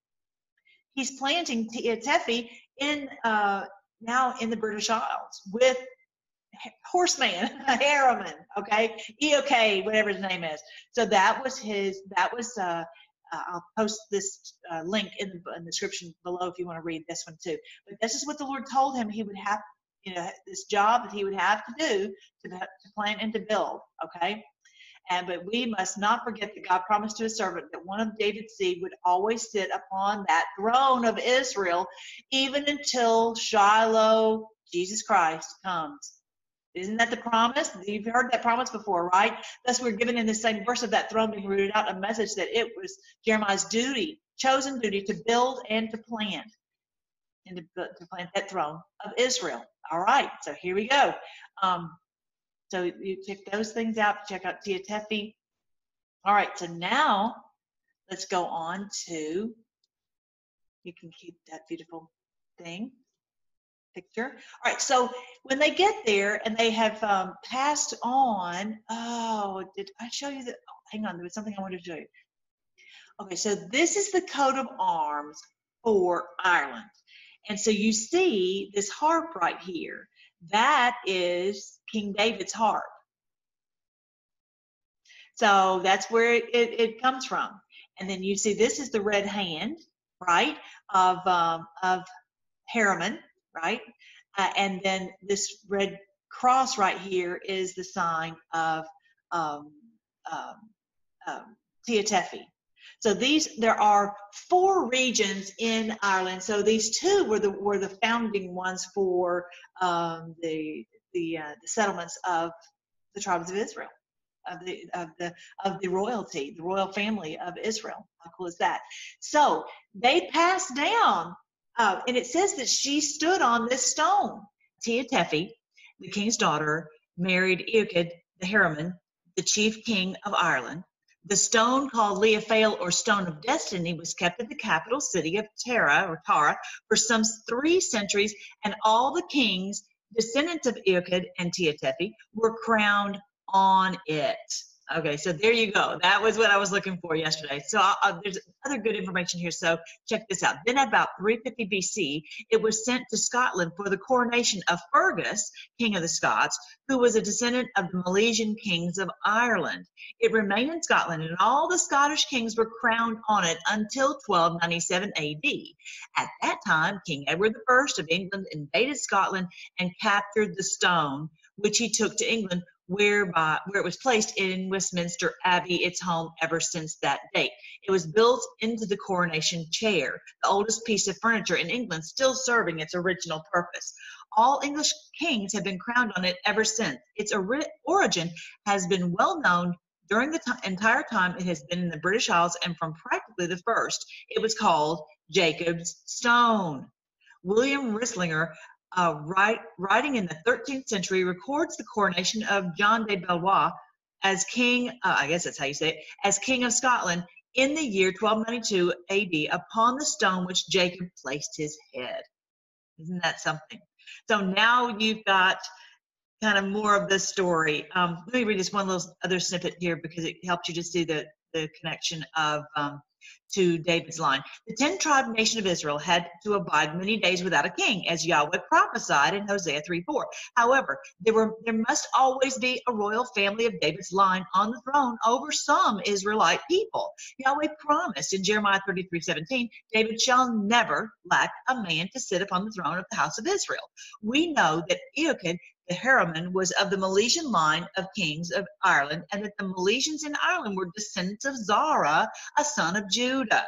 He's planting Tia Tephi in uh, now in the British Isles with horseman, Heremon, okay, EOK, whatever his name is. So that was his, that was, uh, uh, I'll post this uh, link in the, in the description below if you want to read this one too. But this is what the Lord told him he would have, you know, this job that he would have to do to, to plan and to build, okay? And but we must not forget that God promised to his servant that one of David's seed would always sit upon that throne of Israel, even until Shiloh, Jesus Christ, comes. Isn't that the promise? You've heard that promise before, right? Thus, we're given in the same verse of that throne being rooted out a message that it was Jeremiah's duty, chosen duty, to build and to plant, and to, plant that throne of Israel. All right, so here we go. Um, so you check those things out. Check out Tia Tephi. All right, so now let's go on to. You can keep that beautiful thing picture. All right, so when they get there and they have um, passed on, oh, did I show you that? Oh, hang on, there was something I wanted to show you. Okay, so this is the coat of arms for Ireland. And so you see this harp right here. That is King David's harp. So that's where it, it, it comes from. And then you see this is the red hand, right, of, um, of Heremon, right? Uh, and then this red cross right here is the sign of um, um, um. So these, there are four regions in Ireland. So these two were the were the founding ones for um, the the, uh, the settlements of the tribes of Israel, of the of the of the royalty, the royal family of Israel. How cool is that? So they passed down, uh, and it says that she stood on this stone. Tia Tephi, the king's daughter, married Eochaid the Heremon, the chief king of Ireland. The stone called Lia Fail or Stone of Destiny was kept at the capital city of Tara or Tara for some three centuries, and all the kings, descendants of Eochaid and Tia were crowned on it. Okay, so there you go. That was what I was looking for yesterday. So uh, there's other good information here. So check this out. Then about 350 BC, it was sent to Scotland for the coronation of Fergus, King of the Scots, who was a descendant of the Milesian kings of Ireland. It remained in Scotland, and all the Scottish kings were crowned on it until 1297 AD. At that time, King Edward I of England invaded Scotland and captured the stone, which he took to England whereby where it was placed in Westminster Abbey, its home ever since that date. It was built into the coronation chair, the oldest piece of furniture in England, still serving its original purpose. All English kings have been crowned on it ever since. Its ori- origin has been well known during the t- entire time it has been in the British Isles, and from practically the first, it was called Jacob's Stone. William Rishanger uh, write, writing in the 13th century, records the coronation of John de Valois as king, uh, I guess that's how you say it, as king of Scotland in the year 1292 AD upon the stone which Jacob placed his head. Isn't that something? So now you've got kind of more of the story. Um, let me read this one little other snippet here because it helps you to see the, the connection of um, to David's line. The ten tribe nation of Israel had to abide many days without a king, as Yahweh prophesied in Hosea 3 4. However, there were there must always be a royal family of David's line on the throne over some Israelite people. Yahweh promised in Jeremiah 33 17, David shall never lack a man to sit upon the throne of the house of Israel. We know that Eochaid the Heremon was of the Milesian line of kings of Ireland, and that the Milesians in Ireland were descendants of Zara, a son of Judah.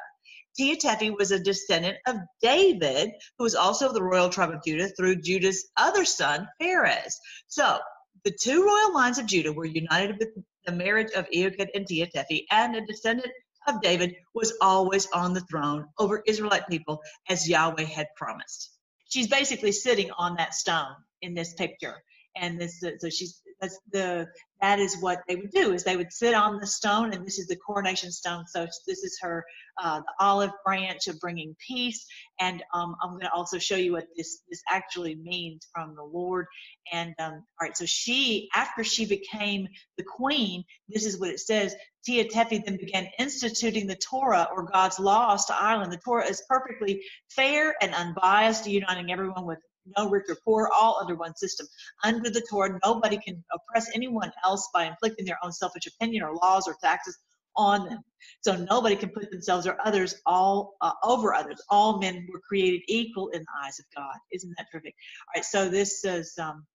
Tia Tephi was a descendant of David, who was also of the royal tribe of Judah through Judah's other son, Phares. So the two royal lines of Judah were united with the marriage of Eochaid and Tia Tephi, and a descendant of David was always on the throne over Israelite people as Yahweh had promised. She's basically sitting on that stone in this picture. And this, so she's that's the that is what they would do is they would sit on the stone, and this is the coronation stone. So this is her uh, the olive branch of bringing peace. And um, I'm going to also show you what this this actually means from the Lord. And um, all right, so she after she became the queen, this is what it says. Tia Tephi then began instituting the Torah or God's laws to Ireland. The Torah is perfectly fair and unbiased, uniting everyone with no rich or poor, all under one system. Under the Torah, nobody can oppress anyone else by inflicting their own selfish opinion or laws or taxes on them. So nobody can put themselves or others all uh, over others. All men were created equal in the eyes of God. Isn't that terrific? All right, so this says um,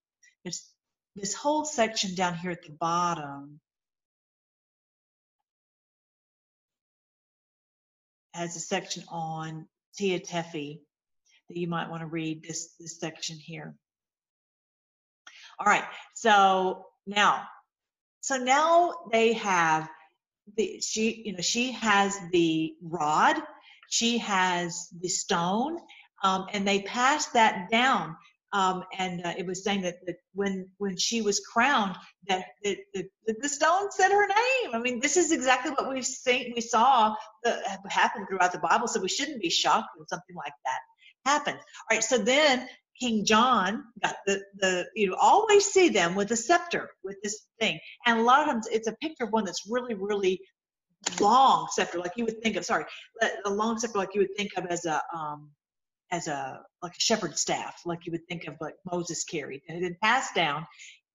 there's this whole section down here at the bottom has a section on Tia Tephi that you might want to read this, this section here. All right, so now, so now they have the, she, you know, she has the rod, she has the stone, um, and they passed that down. Um, and uh, it was saying that, that when when she was crowned, that the, stone said her name. I mean, this is exactly what we've seen, we saw the, happen throughout the Bible. So we shouldn't be shocked when something like that happened. All right, so then King John got the, the you always see them with a scepter with this thing. And a lot of times it's a picture of one that's really, really long scepter, like you would think of, sorry, a long scepter like you would think of as a um as a like a shepherd's staff, like you would think of like Moses carried. And it had passed down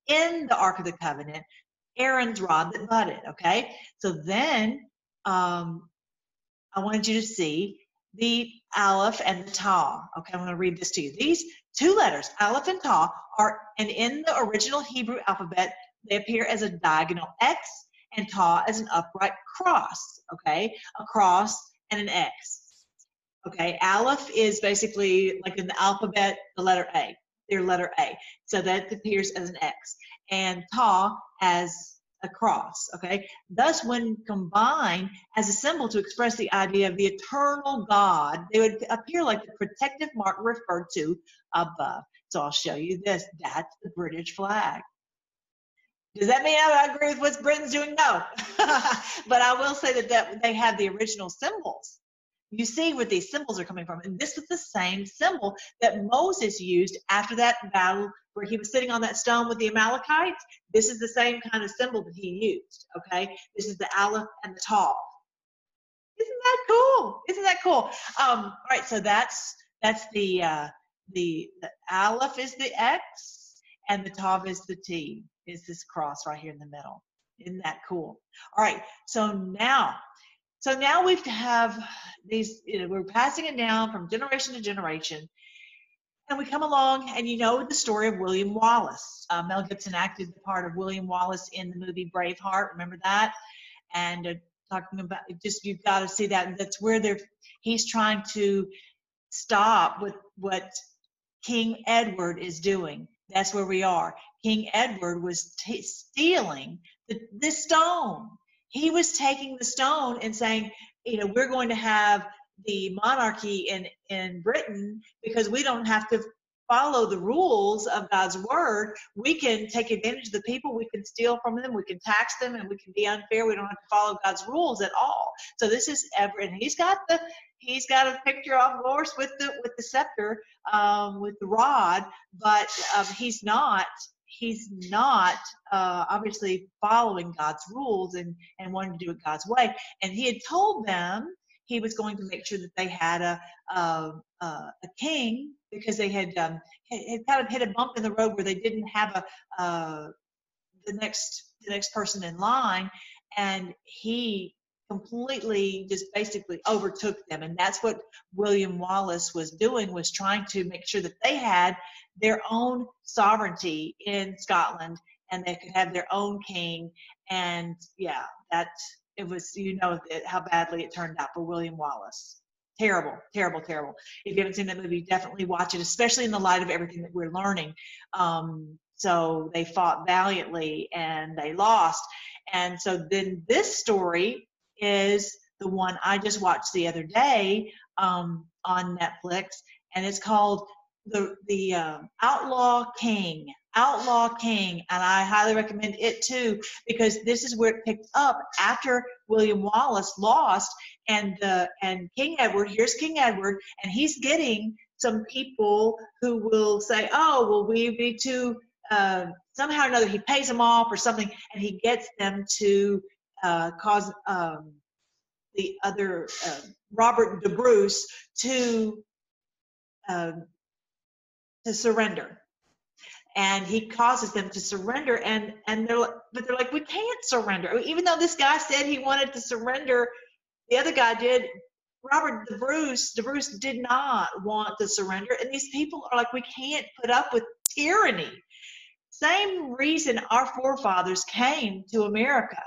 in the Ark of the Covenant, Aaron's rod that budded. Okay. So then um I wanted you to see the Aleph and the Ta. Okay, I'm going to read this to you. These two letters, Aleph and Ta, are, and in the original Hebrew alphabet, they appear as a diagonal X and Ta as an upright cross. Okay, a cross and an X. Okay, Aleph is basically like in the alphabet, the letter A, their letter A. So that appears as an X. And Ta as a cross. Okay, thus, when combined as a symbol to express the idea of the eternal God, they would appear like the protective mark referred to above. So I'll show you this. That's the British flag. Does that mean I agree with what Britain's doing? No. but I will say that, that they have the original symbols you see where these symbols are coming from. And this is the same symbol that Moses used after that battle where he was sitting on that stone with the Amalekites. This is the same kind of symbol that he used. Okay, this is the Aleph and the Tav. Isn't that cool? Isn't that cool? Um, all right, so that's that's the uh, the the Aleph is the X and the Tav is the T. Is this cross right here in the middle? Isn't that cool? All right, so now so now we have these, you know, we're passing it down from generation to generation. And we come along, and you know the story of William Wallace. Uh, Mel Gibson acted the part of William Wallace in the movie Braveheart. Remember that? And uh, talking about just you've got to see that. That's where they're he's trying to stop with what King Edward is doing. That's where we are. King Edward was t- stealing the, the stone he was taking the stone and saying, you know, we're going to have the monarchy in in Britain because we don't have to follow the rules of God's word. We can take advantage of the people. We can steal from them. We can tax them, and we can be unfair. We don't have to follow God's rules at all. So this is ever, and he's got the he's got a picture of course with the with the scepter, um, with the rod, but um, he's not he's not uh, obviously following God's rules and, and wanting to do it God's way. And he had told them he was going to make sure that they had a, a, a king because they had, um, had kind of hit a bump in the road where they didn't have a, uh, the next the next person in line. And he completely just basically overtook them. And that's what william wallace was doing was trying to make sure that they had their own sovereignty in scotland and they could have their own king. And yeah that it was you know how badly it turned out for william wallace. Terrible terrible terrible. If you haven't seen that movie definitely watch it especially in the light of everything that we're learning. Um, so they fought valiantly and they lost. And so then this story is the one I just watched the other day um, on Netflix, and it's called the the um, Outlaw King. Outlaw King, and I highly recommend it too because this is where it picked up after William Wallace lost, and and King Edward. Here's King Edward, and he's getting some people who will say, "Oh, will we be too?" Uh, somehow or another, he pays them off or something, and he gets them to uh, cause um, the other uh, Robert de Bruce to um, to surrender, and he causes them to surrender, and and they're like, but they're like we can't surrender, even though this guy said he wanted to surrender, the other guy did. Robert the Bruce, the Bruce did not want to surrender, and these people are like, we can't put up with tyranny. Same reason our forefathers came to America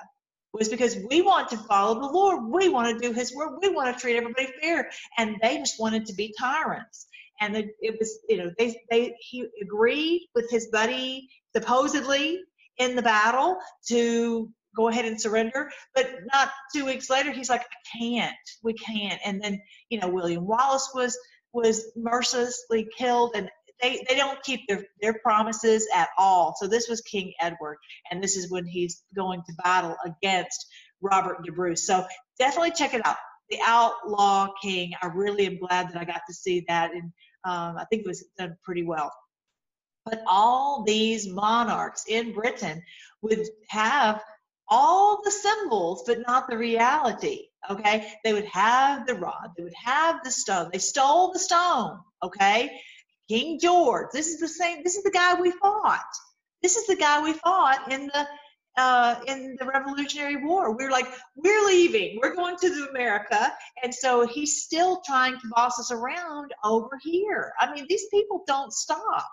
was because we want to follow the Lord. We want to do His word. We want to treat everybody fair, and they just wanted to be tyrants. And it was, you know, they they he agreed with his buddy supposedly in the battle to go ahead and surrender, but not two weeks later he's like, I can't, we can't. And then you know William Wallace was was mercilessly killed, and they, they don't keep their, their promises at all. So this was King Edward, and this is when he's going to battle against Robert de Bruce. So definitely check it out. The Outlaw King. I really am glad that I got to see that, and um, I think it was done pretty well. But all these monarchs in Britain would have all the symbols, but not the reality. Okay, they would have the rod, they would have the stone. They stole the stone. Okay, King George. This is the same. This is the guy we fought. This is the guy we fought in the uh, in the Revolutionary War. We are like, we're leaving. We're going to America. And so he's still trying to boss us around over here. I mean, these people don't stop,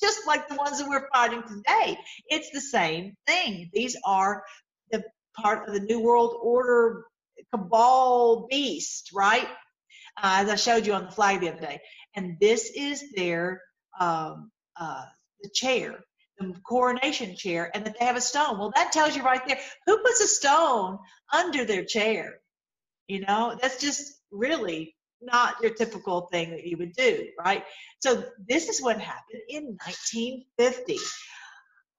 just like the ones that we're fighting today. It's the same thing. These are the part of the New World Order cabal beast, right? Uh, as I showed you on the flag the other day. And this is their um, uh, the chair the coronation chair and that they have a stone. Well, that tells you right there who puts a stone under their chair. You know, that's just really not your typical thing that you would do, right? So this is what happened in 1950.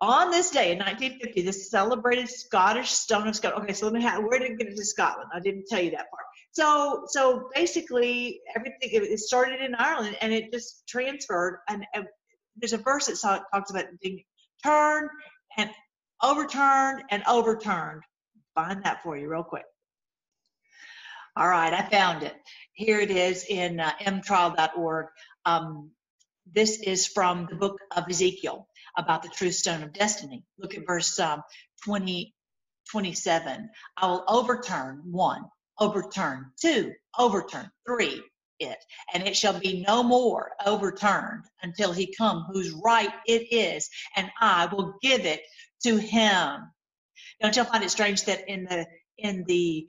On this day in 1950, this celebrated Scottish stone of Scotland. Okay, so let me have, where did it get into Scotland? I didn't tell you that part. So, so basically, everything it started in Ireland and it just transferred. And, and there's a verse that talks about being turned and overturned and overturned. Find that for you real quick. All right, I found it. Here it is in uh, mtrial.org. Um, this is from the book of Ezekiel about the true stone of destiny. Look at verse um, 20, 27. I will overturn one, overturn two, overturn three, it, and it shall be no more overturned until he come whose right it is, and I will give it to him. Don't you find it strange that in the in the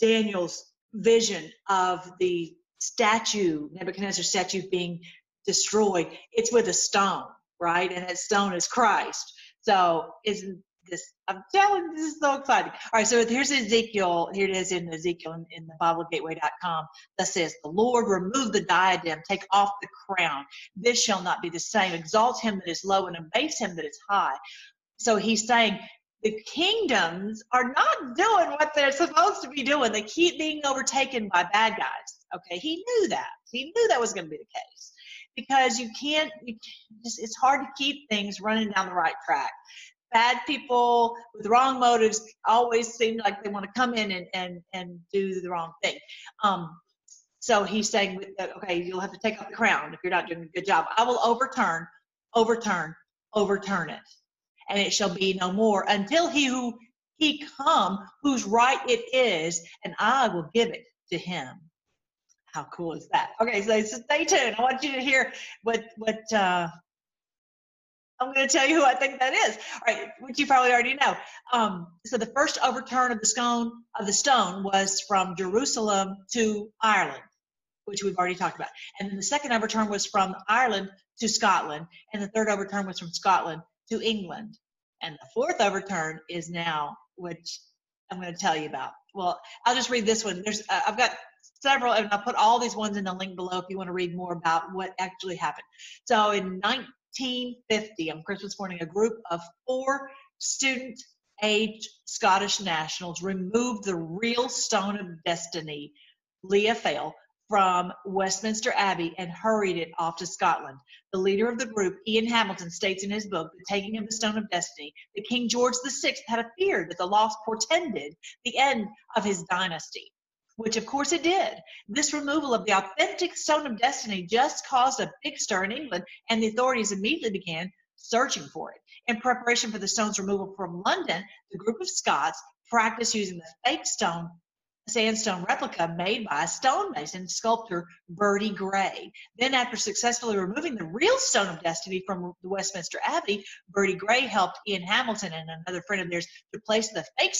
Daniel's vision of the statue, Nebuchadnezzar's statue being destroyed, it's with a stone, right? And that stone is Christ. So isn't i'm telling you this is so exciting. All right so here's ezekiel here it is in ezekiel in, in the biblegateway.com that says the lord remove the diadem take off the crown. This shall not be the same. Exalt him that is low and abase him that is high. So he's saying the kingdoms are not doing what they're supposed to be doing. They keep being overtaken by bad guys. Okay he knew that. He knew that was going to be the case. Because you can't you, just, it's hard to keep things running down the right track bad people with wrong motives always seem like they want to come in and, and, and do the wrong thing. Um, so he's saying, okay, you'll have to take off the crown if you're not doing a good job. I will overturn, overturn, overturn it. And it shall be no more until he who he come whose right it is, and I will give it to him. How cool is that? Okay, so, so stay tuned. I want you to hear what what uh, I'm going to tell you who I think that is. All right, which you probably already know. Um, so the first overturn of the stone of the stone was from Jerusalem to Ireland, which we've already talked about. And then the second overturn was from Ireland to Scotland, and the third overturn was from Scotland to England. And the fourth overturn is now, which I'm going to tell you about. Well, I'll just read this one. There's, uh, I've got several, and I'll put all these ones in the link below if you want to read more about what actually happened. So in 19 1950, on Christmas morning, a group of four student age Scottish nationals removed the real stone of destiny, Lia Fail, from Westminster Abbey and hurried it off to Scotland. The leader of the group, Ian Hamilton, states in his book, The Taking of the Stone of Destiny, that King George VI had a fear that the loss portended the end of his dynasty which of course it did. This removal of the authentic Stone of Destiny just caused a big stir in England, and the authorities immediately began searching for it. In preparation for the stone's removal from London, the group of Scots practiced using the fake stone sandstone replica made by stonemason sculptor Bertie Gray. Then, after successfully removing the real Stone of Destiny from the Westminster Abbey, Bertie Gray helped Ian Hamilton and another friend of theirs to place the fake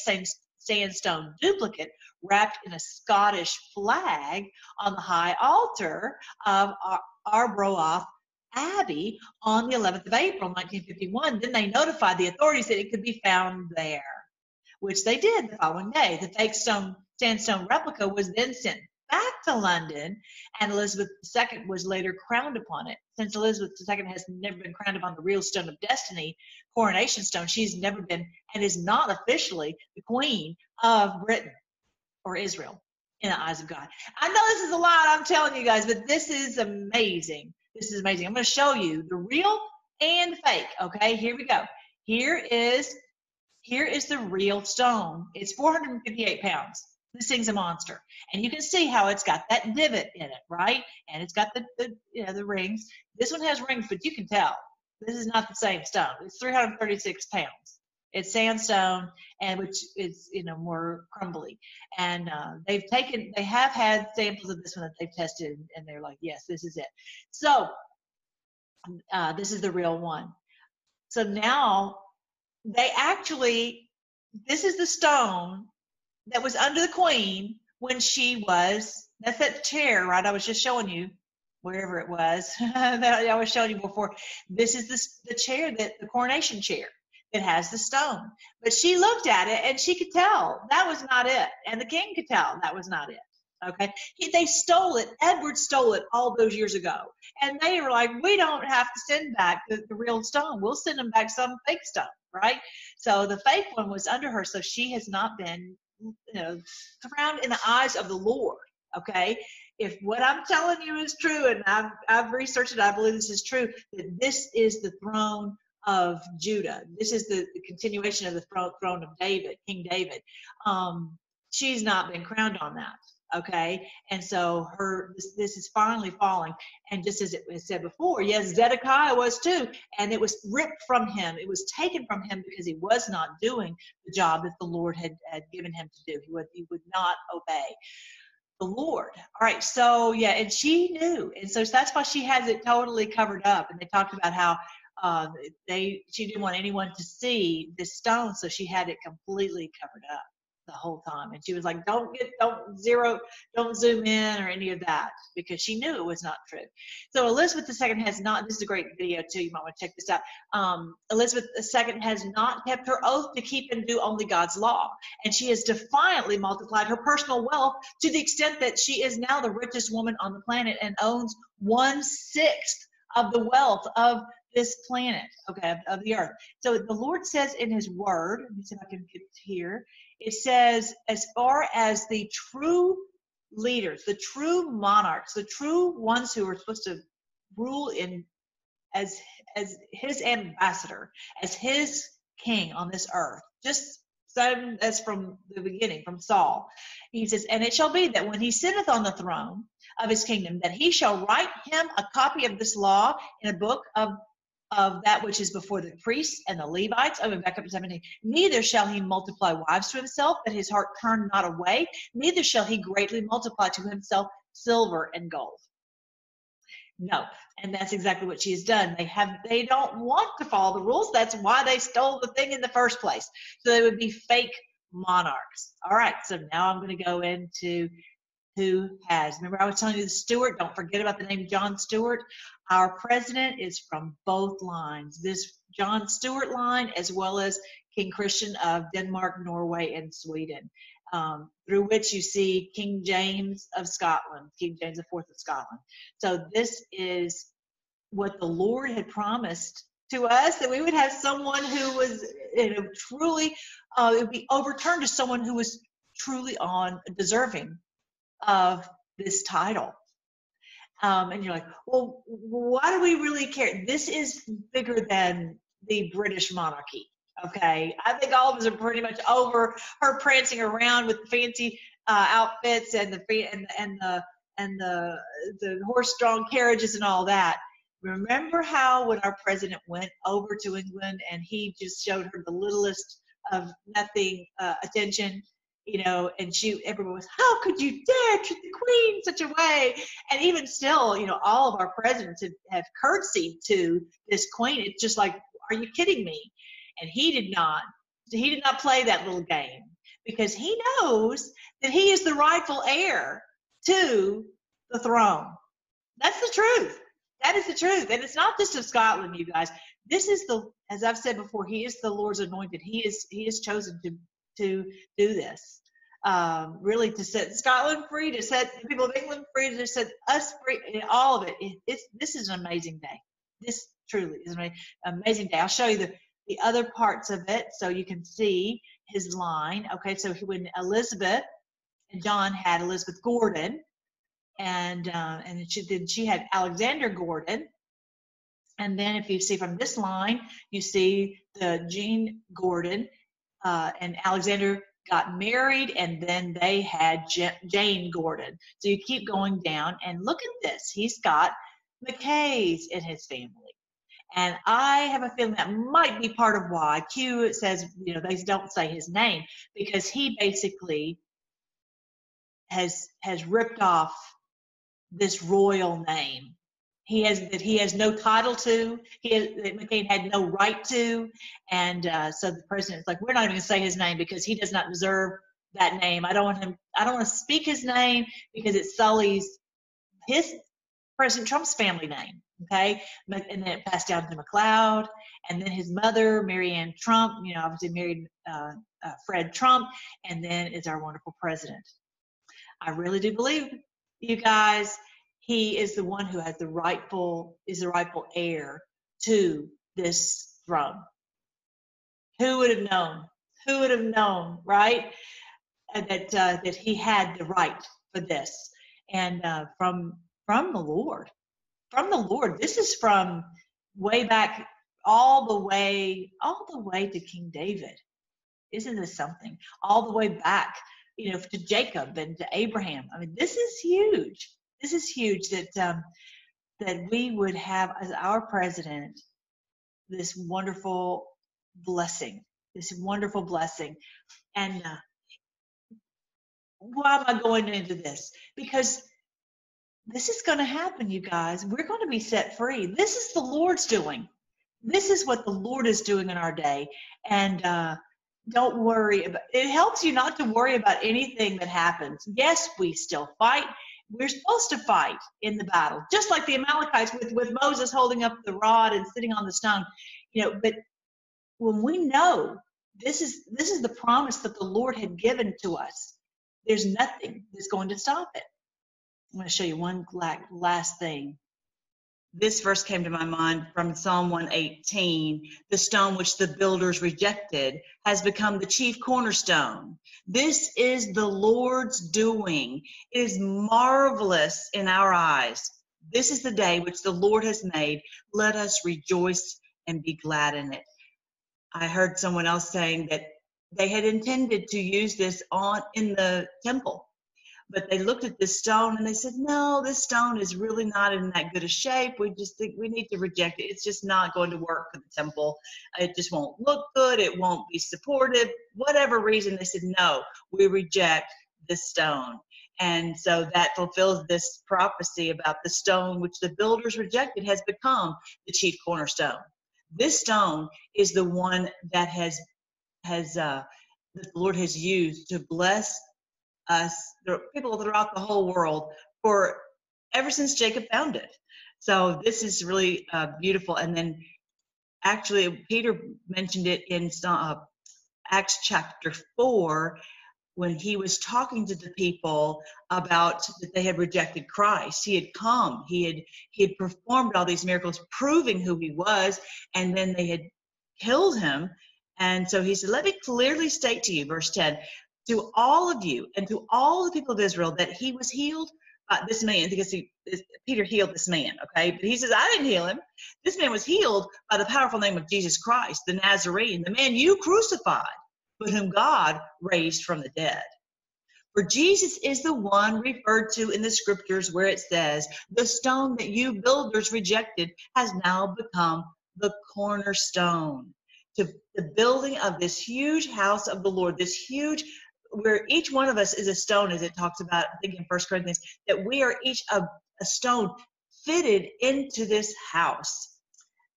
sandstone duplicate wrapped in a Scottish flag on the high altar of Ar- Arbroath Abbey on the 11th of April 1951. Then they notified the authorities that it could be found there, which they did the following day. The fake stone sandstone replica was then sent back to London, and Elizabeth II was later crowned upon it. Since Elizabeth II has never been crowned upon the real Stone of Destiny, coronation stone, she's never been and is not officially the Queen of Britain or Israel in the eyes of God. I know this is a lot, I'm telling you guys, but this is amazing. This is amazing. I'm going to show you the real and fake. Okay, here we go. Here is here is the real stone. It's 458 pounds. This thing's a monster. And you can see how it's got that divot in it, right? And it's got the, the you know the rings. This one has rings, but you can tell this is not the same stone. It's 336 pounds. It's sandstone, and which is you know more crumbly. And uh, they've taken, they have had samples of this one that they've tested, and they're like, yes, this is it. So uh, this is the real one. So now they actually, this is the stone that was under the queen when she was, that's that chair, right? I was just showing you wherever it was that I was showing you before. This is the, the chair that the coronation chair that has the stone. But she looked at it and she could tell that was not it. And the king could tell that was not it. Okay. He, they stole it. Edward stole it all those years ago. And they were like, we don't have to send back the, the real stone. We'll send them back some fake stone. Right. So the fake one was under her. So she has not been, you know, found in the eyes of the Lord. Okay. If what I'm telling you is true, and I've, I've researched it, I believe this is true, that this is the throne of Judah. This is the, the continuation of the throne, throne of David, King David. Um, she's not been crowned on that okay? And so her this, this, is finally falling. And just as it was said before yes zedekiah was too. And it was ripped from him. It was taken from him because he was not doing the job that the lord had, had given him to do. He would he would not obey the lord. All right so yeah and she knew. And so that's why she has it totally covered up. And they talked about how uh, they she didn't want anyone to see this stone so she had it completely covered up the whole time. And she was like, don't get, don't zero, don't zoom in or any of that because she knew it was not true. So Elizabeth II has not, this is a great video too. You might want to check this out. Um, Elizabeth II has not kept her oath to keep and do only God's law. And she has defiantly multiplied her personal wealth to the extent that she is now the richest woman on the planet and owns one sixth of the wealth of this planet, okay, of, the earth. So the Lord says in His Word, let me see if I can get here it says, as far as the true leaders, the true monarchs, the true ones who are supposed to rule in as as his ambassador, as his king on this earth, just as from the beginning, from Saul. He says, And it shall be that when he sitteth on the throne of his kingdom, that he shall write him a copy of this law in a book of of that which is before the priests and the Levites. Oh, back up to 17. Neither shall he multiply wives to himself, that his heart turn not away. Neither shall he greatly multiply to himself silver and gold. No, and that's exactly what she has done. They have they don't want to follow the rules. That's why they stole the thing in the first place. So they would be fake monarchs. All right, so now I'm going to go into who has. Remember, I was telling you the Stuart. Don't forget about the name John Stuart. Our president is from both lines. This John Stuart line, as well as King Christian of Denmark, Norway, and Sweden, um, through which you see King James of Scotland, King James IV of Scotland. So this is what the Lord had promised to us that we would have someone who was you know, truly uh, it would be overturned to someone who was truly on deserving of this title. Um, and you're like, well, why do we really care? This is bigger than the British monarchy. Okay, I think all of us are pretty much over her prancing around with fancy uh, outfits and the and the and the and the the horse-drawn carriages and all that. Remember how when our president went over to England and he just showed her the littlest of nothing uh, attention you know, and she, everyone was, how could you dare treat the queen such a way? And even still, you know, all of our presidents have, have curtsied to this queen. It's just like, are you kidding me? And he did not, he did not play that little game because he knows that he is the rightful heir to the throne. That's the truth. That is the truth. And it's not just of Scotland, you guys. This is the, as I've said before, he is the Lord's anointed. He is, he is chosen to to do this. Um, really to set Scotland free, to set the people of England free, to set us free, all of it. it it's, this is an amazing day. This truly is an amazing day. I'll show you the, the other parts of it so you can see his line. Okay, so when Elizabeth and John had Elizabeth Gordon, and uh, and she, then she had Alexander Gordon, and then if you see from this line, you see the Jean Gordon, uh, and Alexander got married, and then they had Jane Gordon. So you keep going down, and look at this. He's got McKays in his family. And I have a feeling that might be part of why Q says, you know, they don't say his name because he basically has has ripped off this royal name. He has that he has no title to. He has, that McCain had no right to, and uh, so the president's like, we're not even going to say his name because he does not deserve that name. I don't want him. I don't want to speak his name because it sullies his President Trump's family name. Okay, and then it passed down to McLeod, and then his mother, marianne Trump. You know, obviously married uh, uh, Fred Trump, and then is our wonderful president. I really do believe, you guys, he is the one who has the rightful is the rightful heir to this throne. Who would have known? Who would have known, right? that uh, that he had the right for this, and uh, from from the Lord, from the Lord. This is from way back, all the way, all the way to King David. Isn't this something? All the way back, you know, to Jacob and to Abraham. I mean, this is huge. This is huge that um, that we would have as our president this wonderful blessing, this wonderful blessing, and uh, why am I going into this? Because this is going to happen, you guys. We're going to be set free. This is the Lord's doing. This is what the Lord is doing in our day. And uh, don't worry about it helps you not to worry about anything that happens. Yes, we still fight. We're supposed to fight in the battle, just like the Amalekites with, with Moses holding up the rod and sitting on the stone. You know, but when we know this is this is the promise that the Lord had given to us there's nothing that's going to stop it. I'm going to show you one last thing. This verse came to my mind from Psalm 118. The stone which the builders rejected has become the chief cornerstone. This is the Lord's doing. It is marvelous in our eyes. This is the day which the Lord has made. Let us rejoice and be glad in it. I heard someone else saying that they had intended to use this on in the temple but they looked at this stone and they said no this stone is really not in that good a shape. We just think we need to reject it. It's just not going to work for the temple. It just won't look good. It won't be supportive. Whatever reason they said no we reject this stone. And so that fulfills this prophecy about the stone which the builders rejected has become the chief cornerstone. This stone is the one that has has uh, the Lord has used to bless us, people throughout the whole world, for ever since Jacob found it. So this is really uh, beautiful. And then, actually, Peter mentioned it in uh, Acts chapter four when he was talking to the people about that they had rejected Christ. He had come, he had he had performed all these miracles, proving who he was, and then they had killed him and so he said, Let me clearly state to you, verse 10, to all of you and to all the people of Israel that he was healed by this man, because he, Peter healed this man, okay? But he says, I didn't heal him. This man was healed by the powerful name of Jesus Christ, the Nazarene, the man you crucified, but whom God raised from the dead. For Jesus is the one referred to in the scriptures where it says, The stone that you builders rejected has now become the cornerstone to the building of this huge house of the Lord, this huge where each one of us is a stone, as it talks about, I think in First Corinthians, that we are each a, a stone fitted into this house.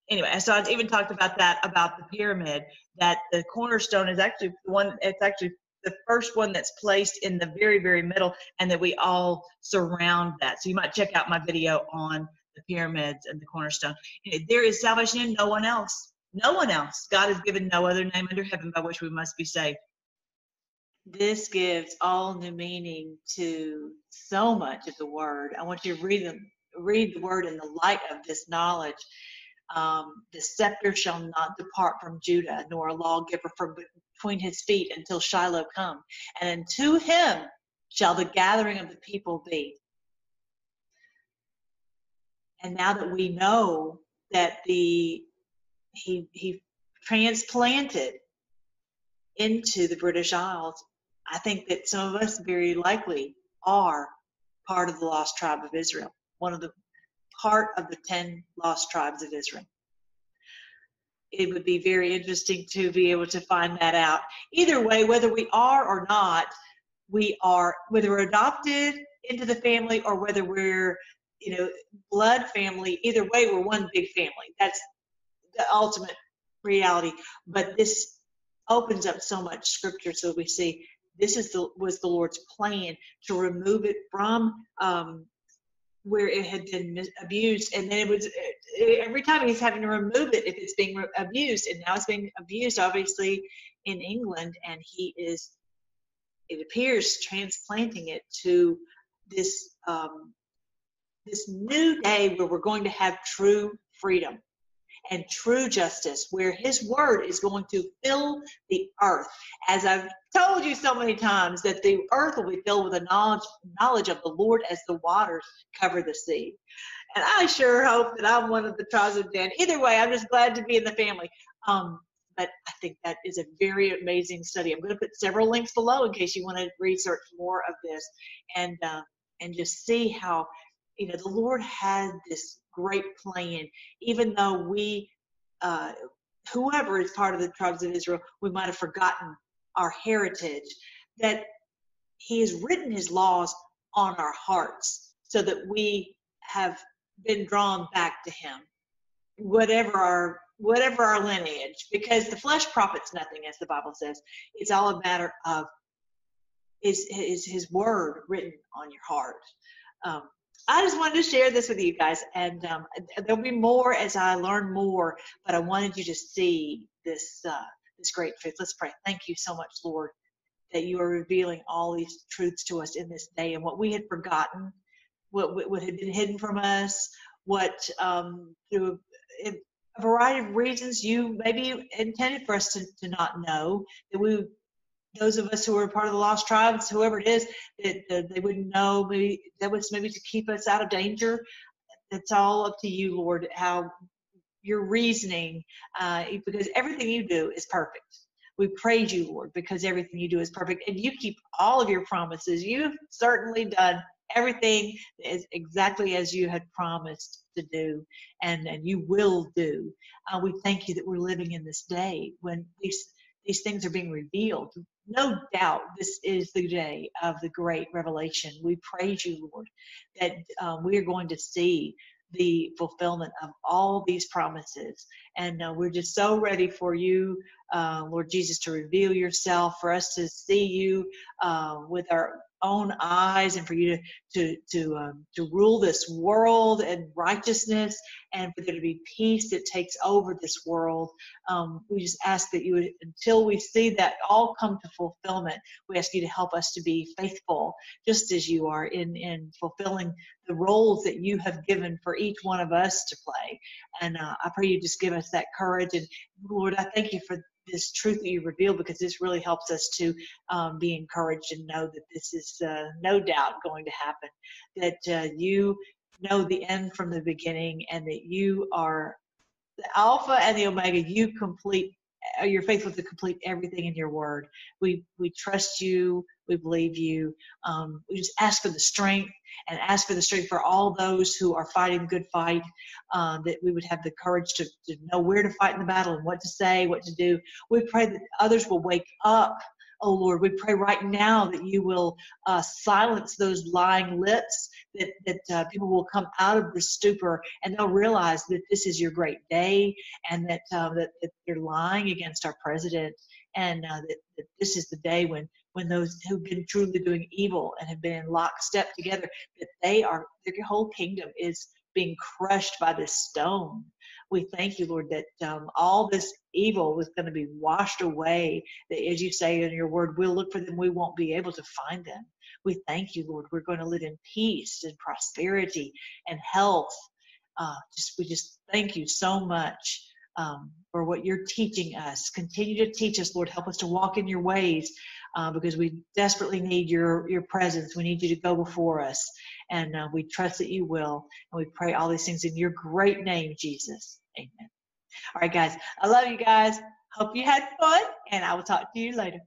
Anyway, so I even talked about that about the pyramid, that the cornerstone is actually the one. It's actually the first one that's placed in the very, very middle, and that we all surround that. So you might check out my video on the pyramids and the cornerstone. There is salvation in no one else. No one else. God has given no other name under heaven by which we must be saved. This gives all new meaning to so much of the word. I want you to read the, read the word in the light of this knowledge. Um, the scepter shall not depart from Judah, nor a lawgiver from between his feet until Shiloh come. And unto him shall the gathering of the people be. And now that we know that the he he transplanted into the British Isles. I think that some of us very likely are part of the lost tribe of Israel, one of the part of the ten lost tribes of Israel. it would be very interesting to be able to find that out. Either way, whether we are or not, we are whether we're adopted into the family or whether we're you know blood family. Either way, we're one big family. That's the ultimate reality. But this opens up so much scripture, so we see this is the was the Lord's plan to remove it from um, where it had been abused, and then it was every time he's having to remove it if it's being abused, and now it's being abused, obviously in England, and he is, it appears, transplanting it to this um, this new day where we're going to have true freedom and true justice, where His word is going to fill the earth. As I've told you so many times, that the earth will be filled with the knowledge, knowledge of the Lord as the waters cover the sea. And I sure hope that I'm one of the tribes of Dan. Either way, I'm just glad to be in the family. Um, but I think that is a very amazing study. I'm going to put several links below in case you want to research more of this and uh, and just see how you know the Lord had this great plan, even though we, uh, whoever is part of the tribes of Israel, we might have forgotten our heritage, that He has written His laws on our hearts so that we have been drawn back to Him, whatever our whatever our lineage, because the flesh profits nothing, as the Bible says. It's all a matter of is is His word written on your heart. Um, I just wanted to share this with you guys, and um, there'll be more as I learn more. But I wanted you to see this uh, this great truth. Let's pray. Thank you so much, Lord, that you are revealing all these truths to us in this day, and what we had forgotten, what what had been hidden from us, what um, through a variety of reasons you maybe intended for us to, to not know that we those of us who are part of the lost tribes, whoever it is, that, that they wouldn't know. Maybe that was maybe to keep us out of danger. It's all up to you, Lord, how your reasoning, uh, because everything you do is perfect. We praise you, Lord, because everything you do is perfect, and you keep all of your promises. You've certainly done everything is exactly as you had promised to do and, and you will do. Uh, we thank you that we're living in this day when these these things are being revealed no doubt this is the day of the great revelation. We praise you, Lord, that um, we are going to see the fulfillment of all these promises. And uh, we're just so ready for you, uh, Lord Jesus, to reveal yourself, for us to see you uh, with our own eyes and for you to to to um, to rule this world and righteousness and for there to be peace that takes over this world um, we just ask that you would until we see that all come to fulfillment we ask you to help us to be faithful just as you are in in fulfilling the roles that you have given for each one of us to play. And uh, i pray you just give us that courage. And lord i thank you for this truth that you reveal because this really helps us to um, be encouraged and know that this is uh, no doubt going to happen. That uh, you know the end from the beginning and that you are the Alpha and the Omega. You complete. Uh, you're faithful to complete everything in your word. We we trust you. We believe you. Um, we just ask for the strength and ask for the strength for all those who are fighting the good fight, uh, that we would have the courage to, to know where to fight in the battle and what to say, what to do. We pray that others will wake up Oh Lord, we pray right now that you will uh, silence those lying lips, that, that uh, people will come out of the stupor and they'll realize that this is your great day and that, uh, that, that, they're lying against our president and uh, that, that, this is the day when when those who've been truly doing evil and have been in lockstep together, that they are, their whole kingdom is being crushed by this stone. We thank you, Lord, that um, all this evil was going to be washed away. That, as you say in your word, we'll look for them, we won't be able to find them. We thank you, Lord. We're going to live in peace and prosperity and health. Uh, just we just thank you so much um, for what you're teaching us. Continue to teach us, Lord. Help us to walk in your ways uh, because we desperately need your, your presence. We need you to go before us. And uh, we trust that you will. And we pray all these things in your great name, Jesus. Amen. All right, guys. I love you guys. Hope you had fun, and I will talk to you later.